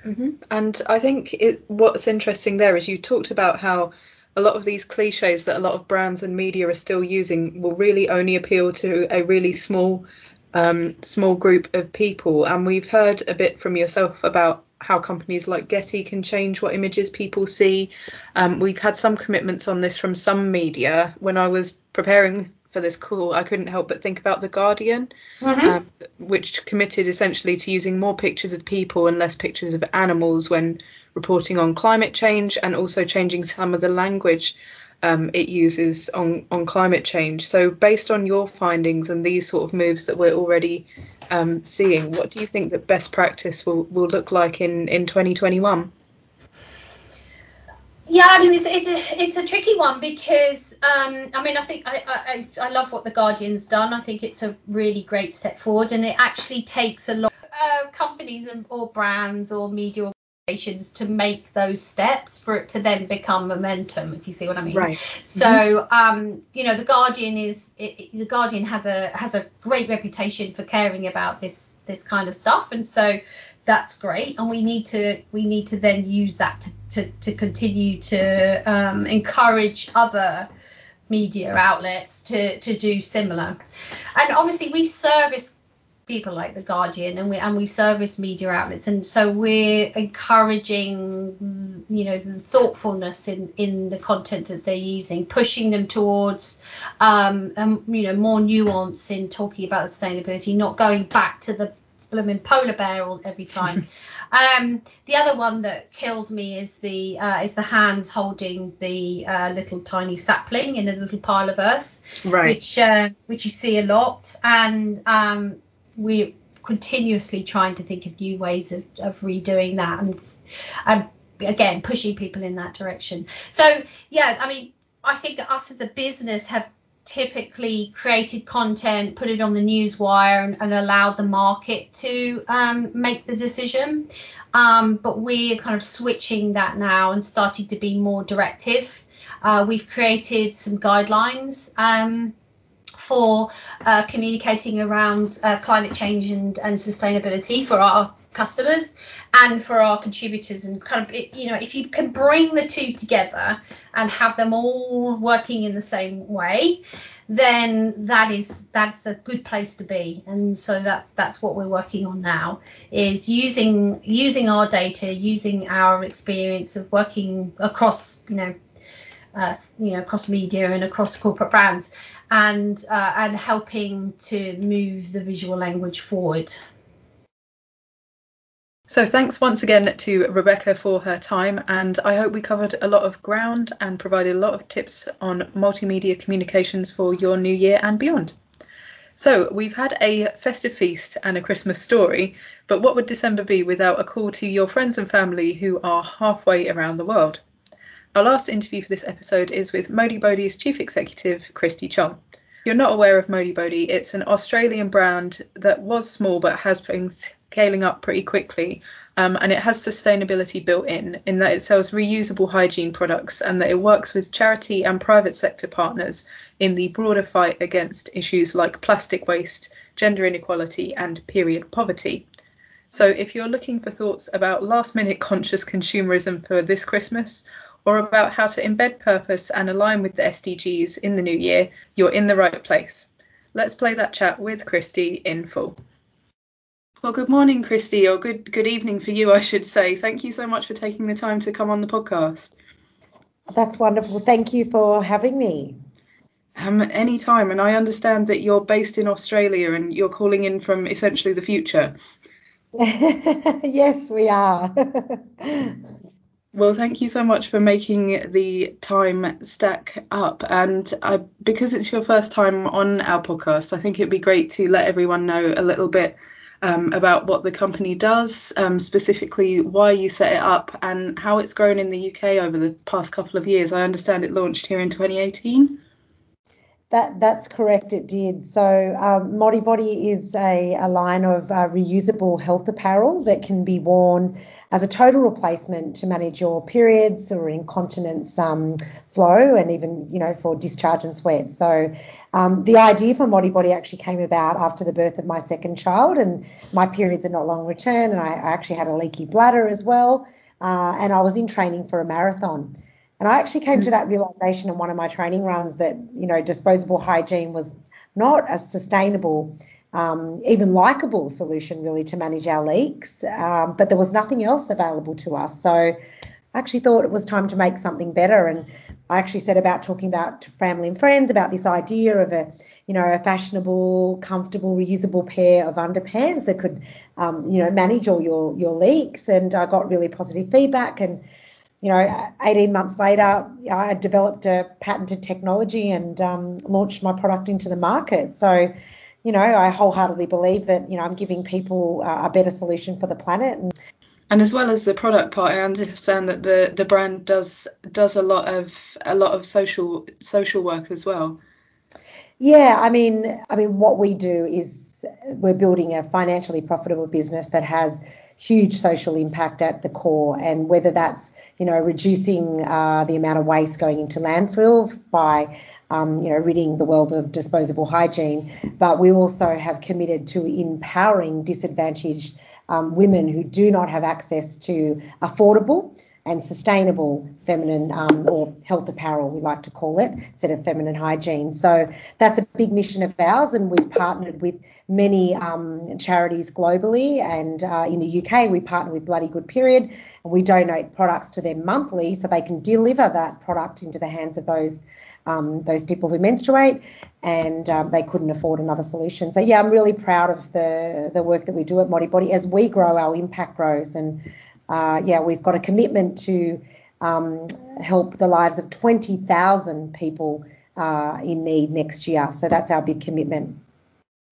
Mm-hmm. And I think it, what's interesting there is you talked about how a lot of these cliches that a lot of brands and media are still using will really only appeal to a really small um, small group of people. And we've heard a bit from yourself about how companies like Getty can change what images people see. Um, we've had some commitments on this from some media. When I was preparing for this call, I couldn't help but think about The Guardian, mm-hmm. um, which committed essentially to using more pictures of people and less pictures of animals when reporting on climate change and also changing some of the language um, it uses on, on climate change. So, based on your findings and these sort of moves that we're already um, seeing, what do you think that best practice will, will look like in, in 2021? Yeah, I mean it's it's a it's a tricky one because um, I mean I think I, I I love what the Guardian's done. I think it's a really great step forward, and it actually takes a lot of uh, companies or brands or media to make those steps for it to then become momentum. If you see what I mean. Right. So mm-hmm. um, you know the Guardian is it, it, the Guardian has a has a great reputation for caring about this this kind of stuff, and so that's great and we need to we need to then use that to, to, to continue to um, encourage other media outlets to, to do similar and obviously we service people like the guardian and we and we service media outlets and so we're encouraging you know the thoughtfulness in in the content that they're using pushing them towards um, um you know more nuance in talking about sustainability not going back to the blooming polar bear all, every time. um, the other one that kills me is the uh, is the hands holding the uh, little tiny sapling in a little pile of earth, right. which uh, which you see a lot, and um, we're continuously trying to think of new ways of, of redoing that and and again pushing people in that direction. So yeah, I mean I think us as a business have typically created content, put it on the news wire, and, and allowed the market to um, make the decision. Um, but we're kind of switching that now and starting to be more directive. Uh, we've created some guidelines um, for uh, communicating around uh, climate change and, and sustainability for our customers and for our contributors and kind of you know if you can bring the two together and have them all working in the same way then that is that's a good place to be. And so that's that's what we're working on now is using using our data using our experience of working across you know uh, you know across media and across corporate brands and uh, and helping to move the visual language forward so thanks once again to Rebecca for her time, and I hope we covered a lot of ground and provided a lot of tips on multimedia communications for your new year and beyond. So we've had a festive feast and a Christmas story, but what would December be without a call to your friends and family who are halfway around the world? Our last interview for this episode is with Modibodi's chief executive, Kristy Chong. You're not aware of Modibodi, it's an Australian brand that was small but has been scaling up pretty quickly. Um, and it has sustainability built in, in that it sells reusable hygiene products and that it works with charity and private sector partners in the broader fight against issues like plastic waste, gender inequality, and period poverty. So, if you're looking for thoughts about last minute conscious consumerism for this Christmas, or about how to embed purpose and align with the SDGs in the new year, you're in the right place. Let's play that chat with Kristy in full. Well, good morning, Kristy, or good good evening for you, I should say. Thank you so much for taking the time to come on the podcast. That's wonderful. Thank you for having me. Um, anytime, and I understand that you're based in Australia and you're calling in from essentially the future. yes, we are. Well, thank you so much for making the time stack up. And I, because it's your first time on our podcast, I think it'd be great to let everyone know a little bit um, about what the company does, um, specifically why you set it up, and how it's grown in the UK over the past couple of years. I understand it launched here in 2018. That that's correct. It did. So um, Modibodi is a, a line of uh, reusable health apparel that can be worn as a total replacement to manage your periods or incontinence um, flow, and even you know for discharge and sweat. So um, the idea for Modibodi actually came about after the birth of my second child, and my periods had not long returned, and I, I actually had a leaky bladder as well, uh, and I was in training for a marathon. And I actually came to that realization in one of my training runs that, you know, disposable hygiene was not a sustainable, um, even likable solution really to manage our leaks. Um, but there was nothing else available to us. So I actually thought it was time to make something better. And I actually set about talking about to family and friends about this idea of a, you know, a fashionable, comfortable, reusable pair of underpants that could, um, you know, manage all your your leaks. And I got really positive feedback and you know, 18 months later, I developed a patented technology and um, launched my product into the market. So, you know, I wholeheartedly believe that, you know, I'm giving people uh, a better solution for the planet. And, and as well as the product part, I understand that the, the brand does does a lot of a lot of social social work as well. Yeah, I mean, I mean, what we do is we're building a financially profitable business that has huge social impact at the core, and whether that's you know reducing uh, the amount of waste going into landfill by um, you know ridding the world of disposable hygiene, but we also have committed to empowering disadvantaged um, women who do not have access to affordable and sustainable feminine um, or health apparel, we like to call it, instead of feminine hygiene. So that's a big mission of ours, and we've partnered with many um, charities globally. And uh, in the UK, we partner with Bloody Good Period, and we donate products to them monthly so they can deliver that product into the hands of those. Um, those people who menstruate and um, they couldn't afford another solution. So yeah, I'm really proud of the the work that we do at Modibodi. As we grow, our impact grows, and uh, yeah, we've got a commitment to um, help the lives of 20,000 people uh, in need next year. So that's our big commitment.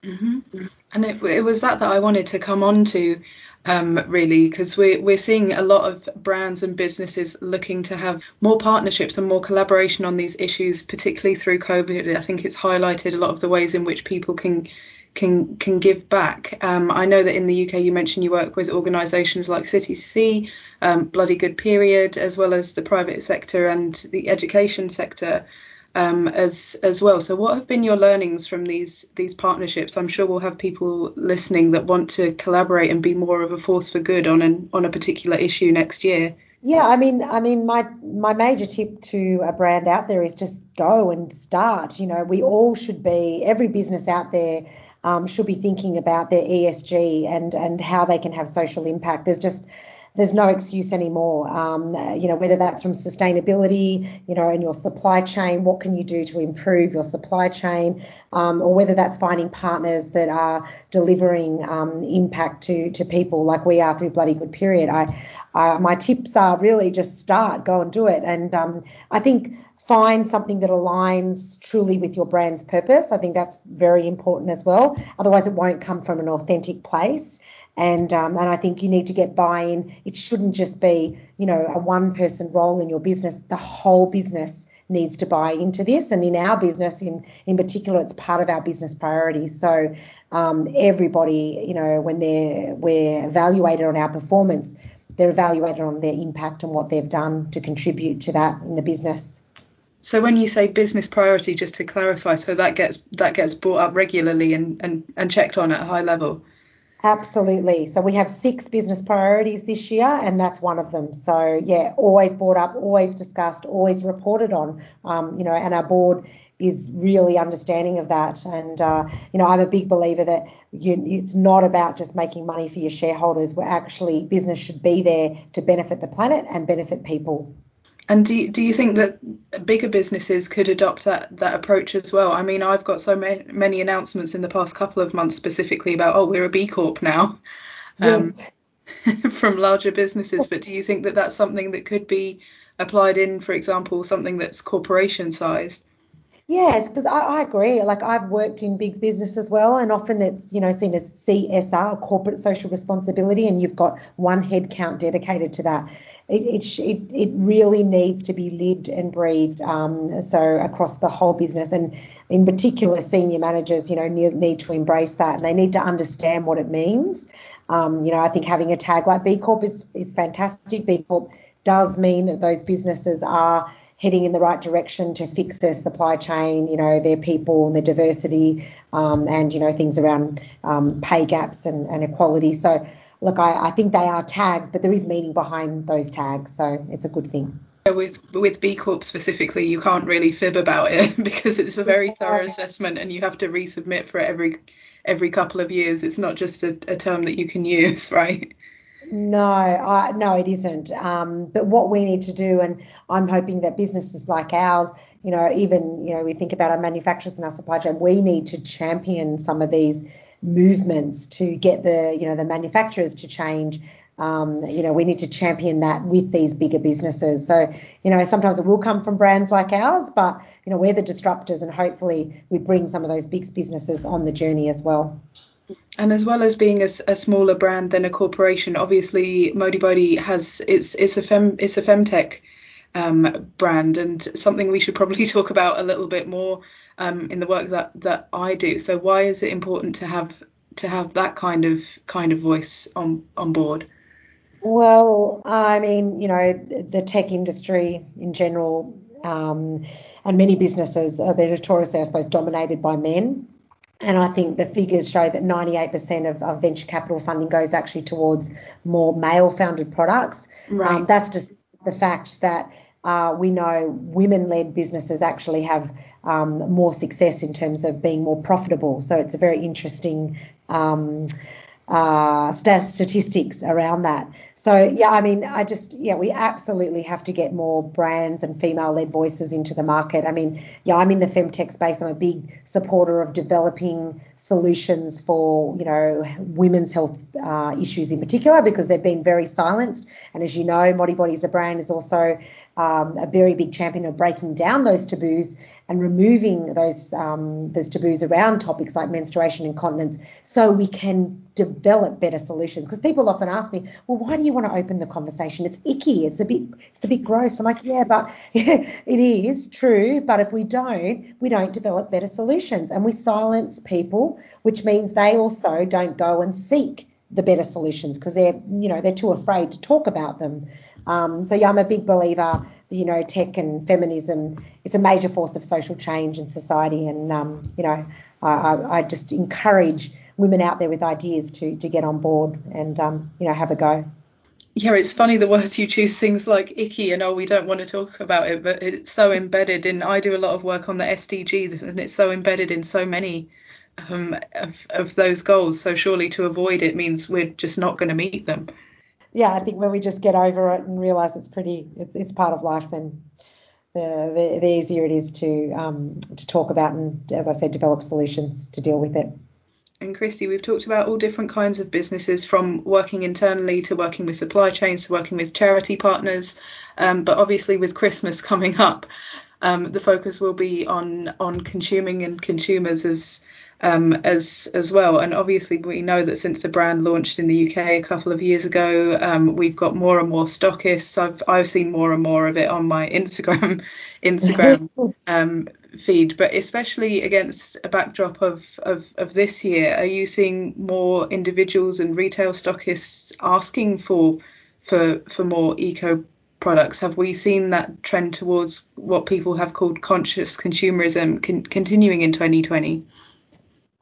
Mm-hmm. And it, it, was that that I wanted to come on to, um, really, because we're, we're seeing a lot of brands and businesses looking to have more partnerships and more collaboration on these issues, particularly through COVID. I think it's highlighted a lot of the ways in which people can can can give back. Um, I know that in the UK you mentioned you work with organisations like City to Sea, um, Bloody Good Period, as well as the private sector and the education sector um, as as well. So what have been your learnings from these these partnerships? I'm sure we'll have people listening that want to collaborate and be more of a force for good on an on a particular issue next year. Yeah, I mean, I mean, my my major tip to a brand out there is just go and start. You know, we all should be every business out there um, should be thinking about their ESG and and how they can have social impact. There's just there's no excuse anymore. Um, you know, whether that's from sustainability, you know, in your supply chain, what can you do to improve your supply chain, um, or whether that's finding partners that are delivering um, impact to to people like we are through Bloody Good Period. I, my tips are really just start, go and do it, and um, I think find something that aligns truly with your brand's purpose. I think that's very important as well. Otherwise, it won't come from an authentic place. And um, and I think you need to get buy-in. It shouldn't just be you know a one-person role in your business. The whole business needs to buy into this. And in our business, in in particular, it's part of our business priorities. So um, everybody, you know, when they're we're evaluated on our performance, they're evaluated on their impact and what they've done to contribute to that in the business. So when you say business priority, just to clarify, so that gets that gets brought up regularly and, and, and checked on at a high level. Absolutely. So we have six business priorities this year, and that's one of them. So yeah, always brought up, always discussed, always reported on. Um, you know, and our board is really understanding of that. And uh, you know, I'm a big believer that you, it's not about just making money for your shareholders. We're actually business should be there to benefit the planet and benefit people. And do you, do you think that bigger businesses could adopt that that approach as well? I mean, I've got so many, many announcements in the past couple of months specifically about oh we're a B Corp now, um, yes. from larger businesses. But do you think that that's something that could be applied in, for example, something that's corporation sized? Yes, because I, I, agree. Like I've worked in big business as well, and often it's you know seen as CSR, corporate social responsibility, and you've got one headcount dedicated to that. It it it, really needs to be lived and breathed. Um, so across the whole business, and in particular, senior managers, you know, need, need to embrace that, and they need to understand what it means. Um, you know, I think having a tag like B Corp is is fantastic. B Corp does mean that those businesses are heading in the right direction to fix their supply chain, you know, their people and their diversity, um, and you know things around um, pay gaps and, and, equality. So, look, I, I, think they are tags, but there is meaning behind those tags, so it's a good thing. With with B Corp specifically, you can't really fib about it because it's a very thorough assessment, and you have to resubmit for it every every couple of years. It's not just a, a term that you can use, right? No, I, no, it isn't. Um, but what we need to do, and I'm hoping that businesses like ours, you know, even you know, we think about our manufacturers and our supply chain, we need to champion some of these movements to get the you know the manufacturers to change. Um, you know, we need to champion that with these bigger businesses. So, you know, sometimes it will come from brands like ours, but you know, we're the disruptors, and hopefully we bring some of those big businesses on the journey as well. And as well as being a, a, smaller brand than a corporation, obviously Modibodi has it's it's a fem it's a femtech um, brand and something we should probably talk about a little bit more um, in the work that that I do. So why is it important to have to have that kind of kind of voice on on board? Well, I mean, you know, the tech industry in general, um, and many businesses are they're notoriously, I suppose, dominated by men. And I think the figures show that 98% of, of venture capital funding goes actually towards more male founded products. Right. Um, that's just the fact that uh, we know women led businesses actually have um, more success in terms of being more profitable. So it's a very interesting um, uh, statistics around that. So yeah, I mean, I just yeah, we absolutely have to get more brands and female-led voices into the market. I mean, yeah, I'm in the femtech space. I'm a big supporter of developing solutions for you know women's health uh, issues in particular because they've been very silenced. And as you know, Modibodi as a brand is also um, a very big champion of breaking down those taboos and removing those um, those taboos around topics like menstruation and continence, so we can develop better solutions. Because people often ask me, well, why do you want to open the conversation? It's icky. It's a bit it's a bit gross. I'm like, yeah, but it is true. But if we don't, we don't develop better solutions, and we silence people, which means they also don't go and seek the better solutions because they're you know they're too afraid to talk about them. Um, so yeah, I'm a big believer. You know, tech and feminism it's a major force of social change in society, and um, you know, I, I, just encourage women out there with ideas to to get on board and um, you know have a go. Yeah, it's funny the words you choose, things like icky and oh, we don't want to talk about it, but it's so embedded in. I do a lot of work on the SDGs, and it's so embedded in so many um, of, of those goals. So surely to avoid it means we're just not going to meet them. Yeah, I think when we just get over it and realise it's pretty, it's, it's part of life, then the, the, the easier it is to um, to talk about and, as I said, develop solutions to deal with it. And Kristy, we've talked about all different kinds of businesses, from working internally to working with supply chains to working with charity partners. Um, but obviously, with Christmas coming up, um, the focus will be on on consuming and consumers as um, as as well. And obviously, we know that since the brand launched in the UK a couple of years ago, um, we've got more and more stockists. I've I've seen more and more of it on my Instagram Instagram um, feed. But especially against a backdrop of, of of this year, are you seeing more individuals and retail stockists asking for for for more eco products have we seen that trend towards what people have called conscious consumerism con- continuing in 2020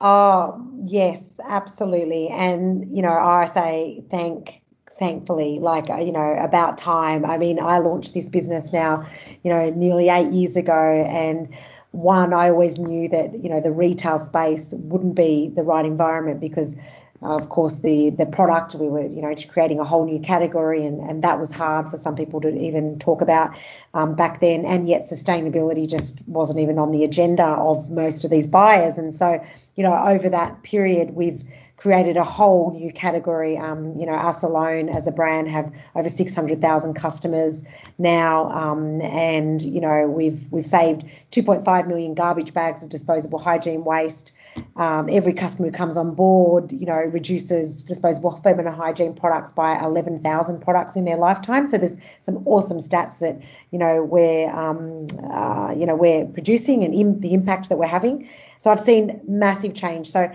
Oh, yes, absolutely. And, you know, I say thank thankfully like uh, you know about time i mean i launched this business now you know nearly eight years ago and one i always knew that you know the retail space wouldn't be the right environment because of course, the the product we were, you know, creating a whole new category, and and that was hard for some people to even talk about um, back then. And yet, sustainability just wasn't even on the agenda of most of these buyers. And so, you know, over that period, we've created a whole new category. Um, you know, us alone as a brand have over 600,000 customers now, um, and you know we've we've saved 2.5 million garbage bags of disposable hygiene waste. Um, every customer who comes on board, you know, reduces disposable feminine hygiene products by 11,000 products in their lifetime. So there's some awesome stats that you know we're um, uh, you know we're producing and the impact that we're having. So I've seen massive change. So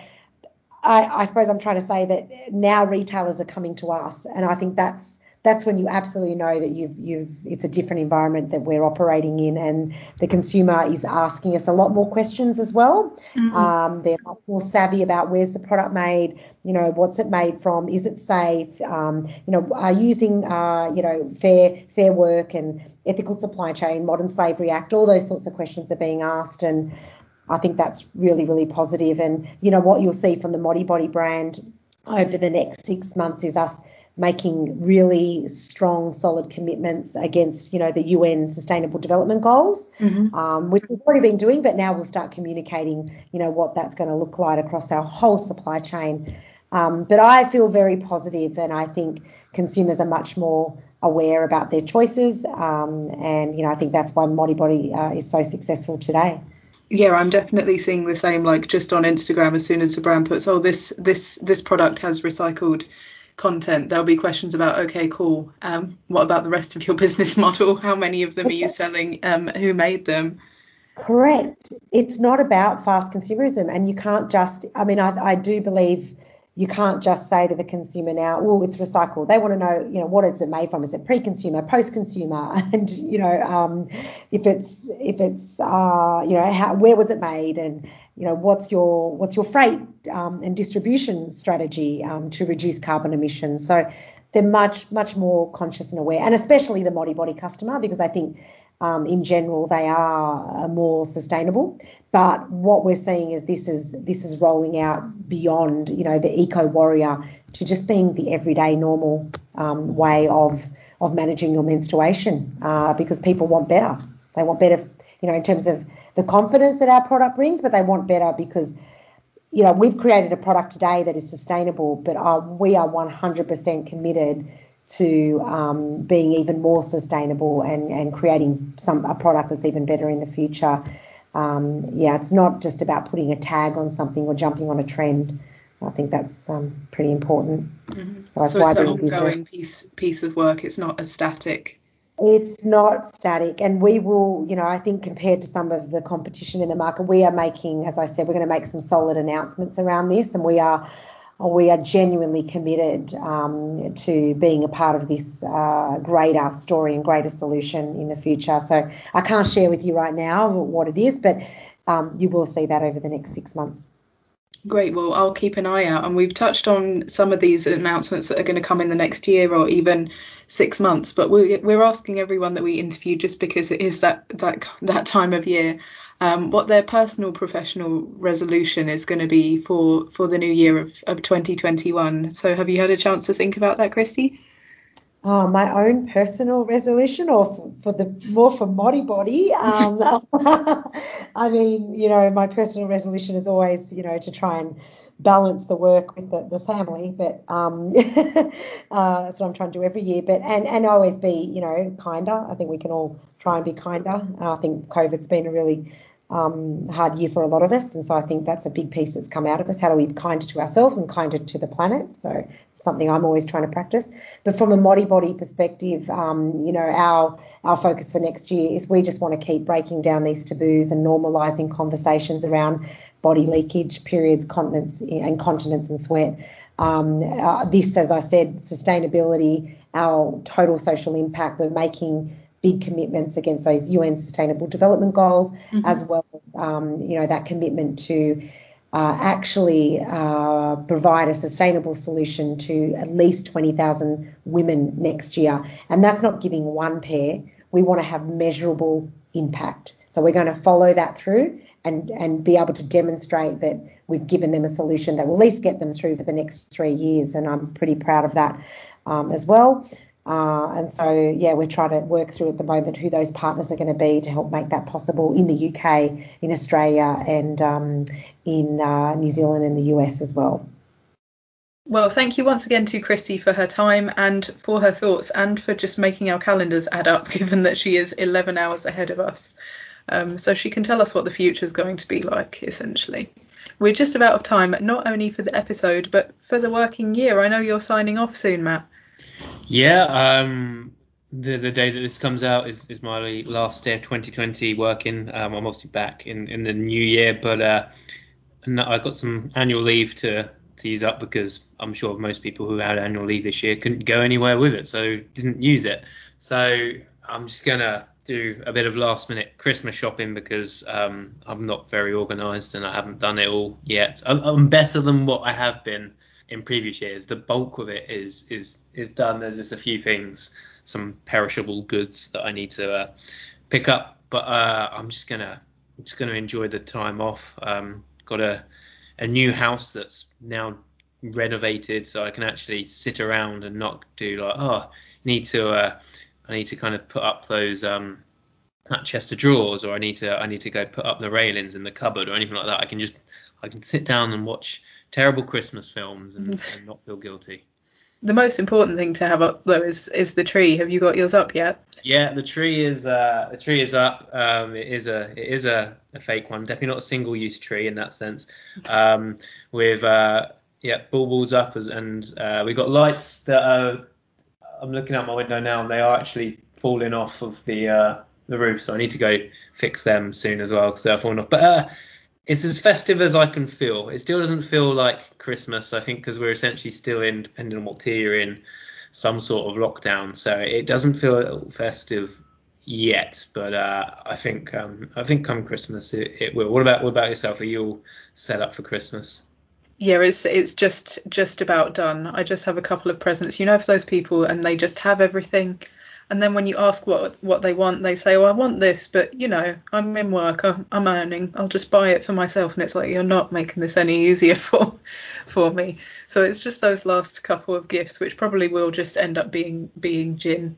I, I suppose I'm trying to say that now retailers are coming to us, and I think that's that's when you absolutely know that you've you've it's a different environment that we're operating in, and the consumer is asking us a lot more questions as well. Mm-hmm. Um, they're more savvy about where's the product made, you know, what's it made from, is it safe, um, you know, are using uh, you know fair fair work and ethical supply chain, modern slavery act, all those sorts of questions are being asked, and I think that's really really positive. And you know what you'll see from the Modibodi brand over the next six months is us making really strong, solid commitments against, you know, the UN Sustainable Development Goals, mm-hmm. um, which we've already been doing, but now we'll start communicating, you know, what that's going to look like across our whole supply chain. Um, but I feel very positive, and I think consumers are much more aware about their choices, um, and you know, I think that's why Modibodi uh, is so successful today yeah i'm definitely seeing the same like just on instagram as soon as the brand puts oh this this this product has recycled content, there'll be questions about, okay, cool. Um, what about the rest of your business model? How many of them are you selling? Um, who made them? Correct. It's not about fast consumerism, and you can't just. I mean, I, I do believe you can't just say to the consumer now, "Oh, it's recycled." They want to know, you know, what is it made from? Is it pre-consumer, post-consumer, and you know, um, if it's if it's uh, you know, how, where was it made, and you know, what's your what's your freight um, and distribution strategy um, to reduce carbon emissions? So they're much much more conscious and aware, and especially the Modibodi customer, because I think um, in general they are uh, more sustainable. But what we're seeing is this is this is rolling out beyond you know the eco warrior to just being the everyday normal um, way of of managing your menstruation uh, because people want better. They want better, you know, in terms of the confidence that our product brings, but they want better because you know we've created a product today that is sustainable, but uh, we are 100% committed to um, being even more sustainable and, and creating some a product that's even better in the future. Um, yeah, it's not just about putting a tag on something or jumping on a trend. I think that's um, pretty important. Mm-hmm. So, so it's an ongoing piece piece of work. It's not a static. It's not static, and we will, you know, I think compared to some of the competition in the market, we are making, as I said, we're going to make some solid announcements around this, and we are we are genuinely committed um, to being a part of this uh, greater story and greater solution in the future. So I can't share with you right now what it is, but um, you will see that over the next six months. Great. Well, I'll keep an eye out. And we've touched on some of these announcements that are going to come in the next year or even six months. But we're, asking everyone that we interview just because it is that that that time of year um, what their personal professional resolution is going to be for for the new year of, of 2021. So have you had a chance to think about that, Kristy? Oh, my own personal resolution, or for, for the more for Modibodi. Um, I mean, you know, my personal resolution is always, you know, to try and balance the work with the, the family. But um, uh, that's what I'm trying to do every year. But and and always be, you know, kinder. I think we can all try and be kinder. I think COVID's been a really um, hard year for a lot of us. And so I think that's a big piece that's come out of us. How do we be kinder to ourselves and kinder to the planet? So something I'm always trying to practice. But from a body Modibodi perspective, um, you know, our our focus for next year is we just want to keep breaking down these taboos and normalising conversations around body leakage, periods, continence, and continence and sweat. Um, uh, this, as I said, sustainability, our total social impact, we're making big commitments against those UN Sustainable Development Goals, mm-hmm. as well as um, you know that commitment to uh, actually uh, provide a sustainable solution to at least 20,000 women next year. And that's not giving one pair. We want to have measurable impact. So we're going to follow that through and, and be able to demonstrate that we've given them a solution that will at least get them through for the next three years. And I'm pretty proud of that um, as well. Uh, and so, yeah, we're trying to work through at the moment who those partners are going to be to help make that possible in the UK, in Australia, and um, in uh, New Zealand and the US as well. Well, thank you once again to Kristy for her time and for her thoughts and for just making our calendars add up, given that she is 11 hours ahead of us. Um, so she can tell us what the future is going to be like, essentially. We're just about of time, not only for the episode, but for the working year. I know you're signing off soon, Matt. Yeah, um, the the day that this comes out is, is my last day of 2020 working. Um, I'm obviously back in, in the new year, but uh, I got some annual leave to to use up because I'm sure most people who had annual leave this year couldn't go anywhere with it, so didn't use it. So I'm just gonna do a bit of last minute Christmas shopping because um, I'm not very organised and I haven't done it all yet. I'm, I'm better than what I have been in previous years. The bulk of it is is is done. There's just a few things, some perishable goods that I need to uh, pick up, but uh, I'm just gonna I'm just gonna enjoy the time off. Um, got a a new house that's now renovated so I can actually sit around and not do like oh need to uh, I need to kind of put up those um that chest of drawers or I need to I need to go put up the railings in the cupboard or anything like that. I can just I can sit down and watch terrible Christmas films and, and not feel guilty. The most important thing to have up though is is the tree. Have you got yours up yet? Yeah, the tree is uh, the tree is up. Um, it is a it is a, a fake one. Definitely not a single use tree in that sense. Um, with uh, yeah, baubles up as, and uh, we've got lights that are. I'm looking out my window now, and they are actually falling off of the uh, the roof, so I need to go fix them soon as well because they're falling off. But uh, it's as festive as I can feel. It still doesn't feel like Christmas, I think, because we're essentially still in, depending on what tier you're in, some sort of lockdown. So it doesn't feel festive yet, but uh, I think um, I think come Christmas it, it will. What about what about yourself? Are you all set up for Christmas? Yeah, it's it's just just about done. I just have a couple of presents, you know, for those people, and they just have everything. And then when you ask what what they want, they say, "Oh, I want this, but you know, I'm in work, I'm, I'm earning, I'll just buy it for myself." And it's like you're not making this any easier for for me. So it's just those last couple of gifts, which probably will just end up being being gin.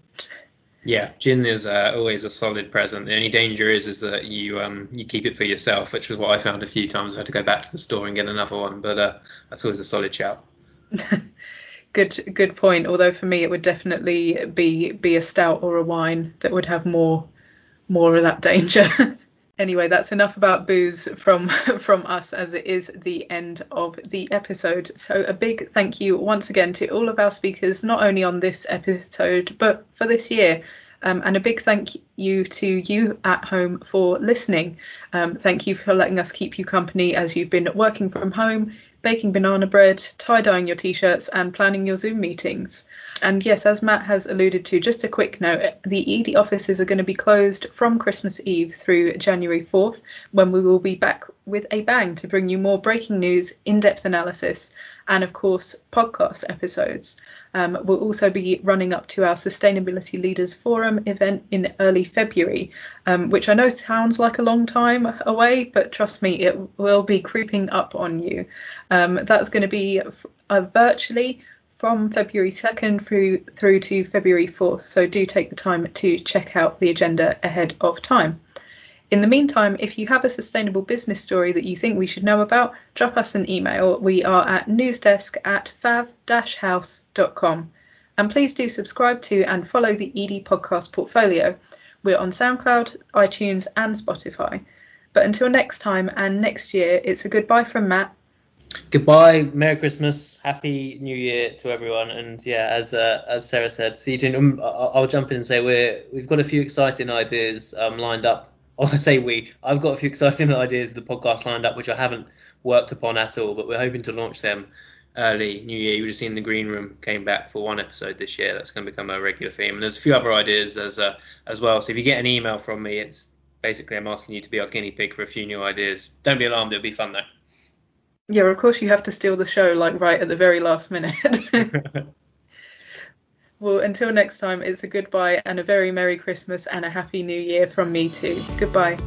Yeah, gin is uh, always a solid present. The only danger is is that you um you keep it for yourself, which is what I found a few times. I had to go back to the store and get another one, but uh, that's always a solid shout. good good point. Although for me it would definitely be be a stout or a wine that would have more more of that danger. anyway, that's enough about booze from from us as it is the end of the episode. So a big thank you once again to all of our speakers, not only on this episode but for this year. Um, and a big thank you to you at home for listening. Um, thank you for letting us keep you company as you've been working from home, baking banana bread, tie dyeing your t shirts, and planning your Zoom meetings. And yes, as Matt has alluded to, just a quick note the Edie offices are going to be closed from Christmas Eve through January 4th, when we will be back with a bang to bring you more breaking news, in depth analysis, and of course, podcast episodes. Um, we'll also be running up to our Sustainability Leaders Forum event in early February, um, which I know sounds like a long time away, but trust me, it will be creeping up on you. Um, that's going to be uh, virtually from February 2nd through through to February 4th. So do take the time to check out the agenda ahead of time. In the meantime, if you have a sustainable business story that you think we should know about, drop us an email. We are at newsdesk at fav-house.com. And please do subscribe to and follow the Edie podcast portfolio. We're on SoundCloud, iTunes, and Spotify. But until next time and next year, it's a goodbye from Matt. Goodbye, Merry Christmas, Happy New Year to everyone, and yeah, as uh, as Sarah said, see you soon. Um, I'll jump in and say we're we've got a few exciting ideas um, lined up I say we. I've got a few exciting ideas of the podcast lined up, which I haven't worked upon at all, but we're hoping to launch them early New Year. You would have seen the Green Room came back for one episode this year. That's going to become a regular theme. And there's a few other ideas as uh, as well. So if you get an email from me, it's basically I'm asking you to be our guinea pig for a few new ideas. Don't be alarmed. It'll be fun though. Yeah, of course you have to steal the show like right at the very last minute. Well, until next time, it's a goodbye and a very Merry Christmas and a Happy New Year from me too. Goodbye.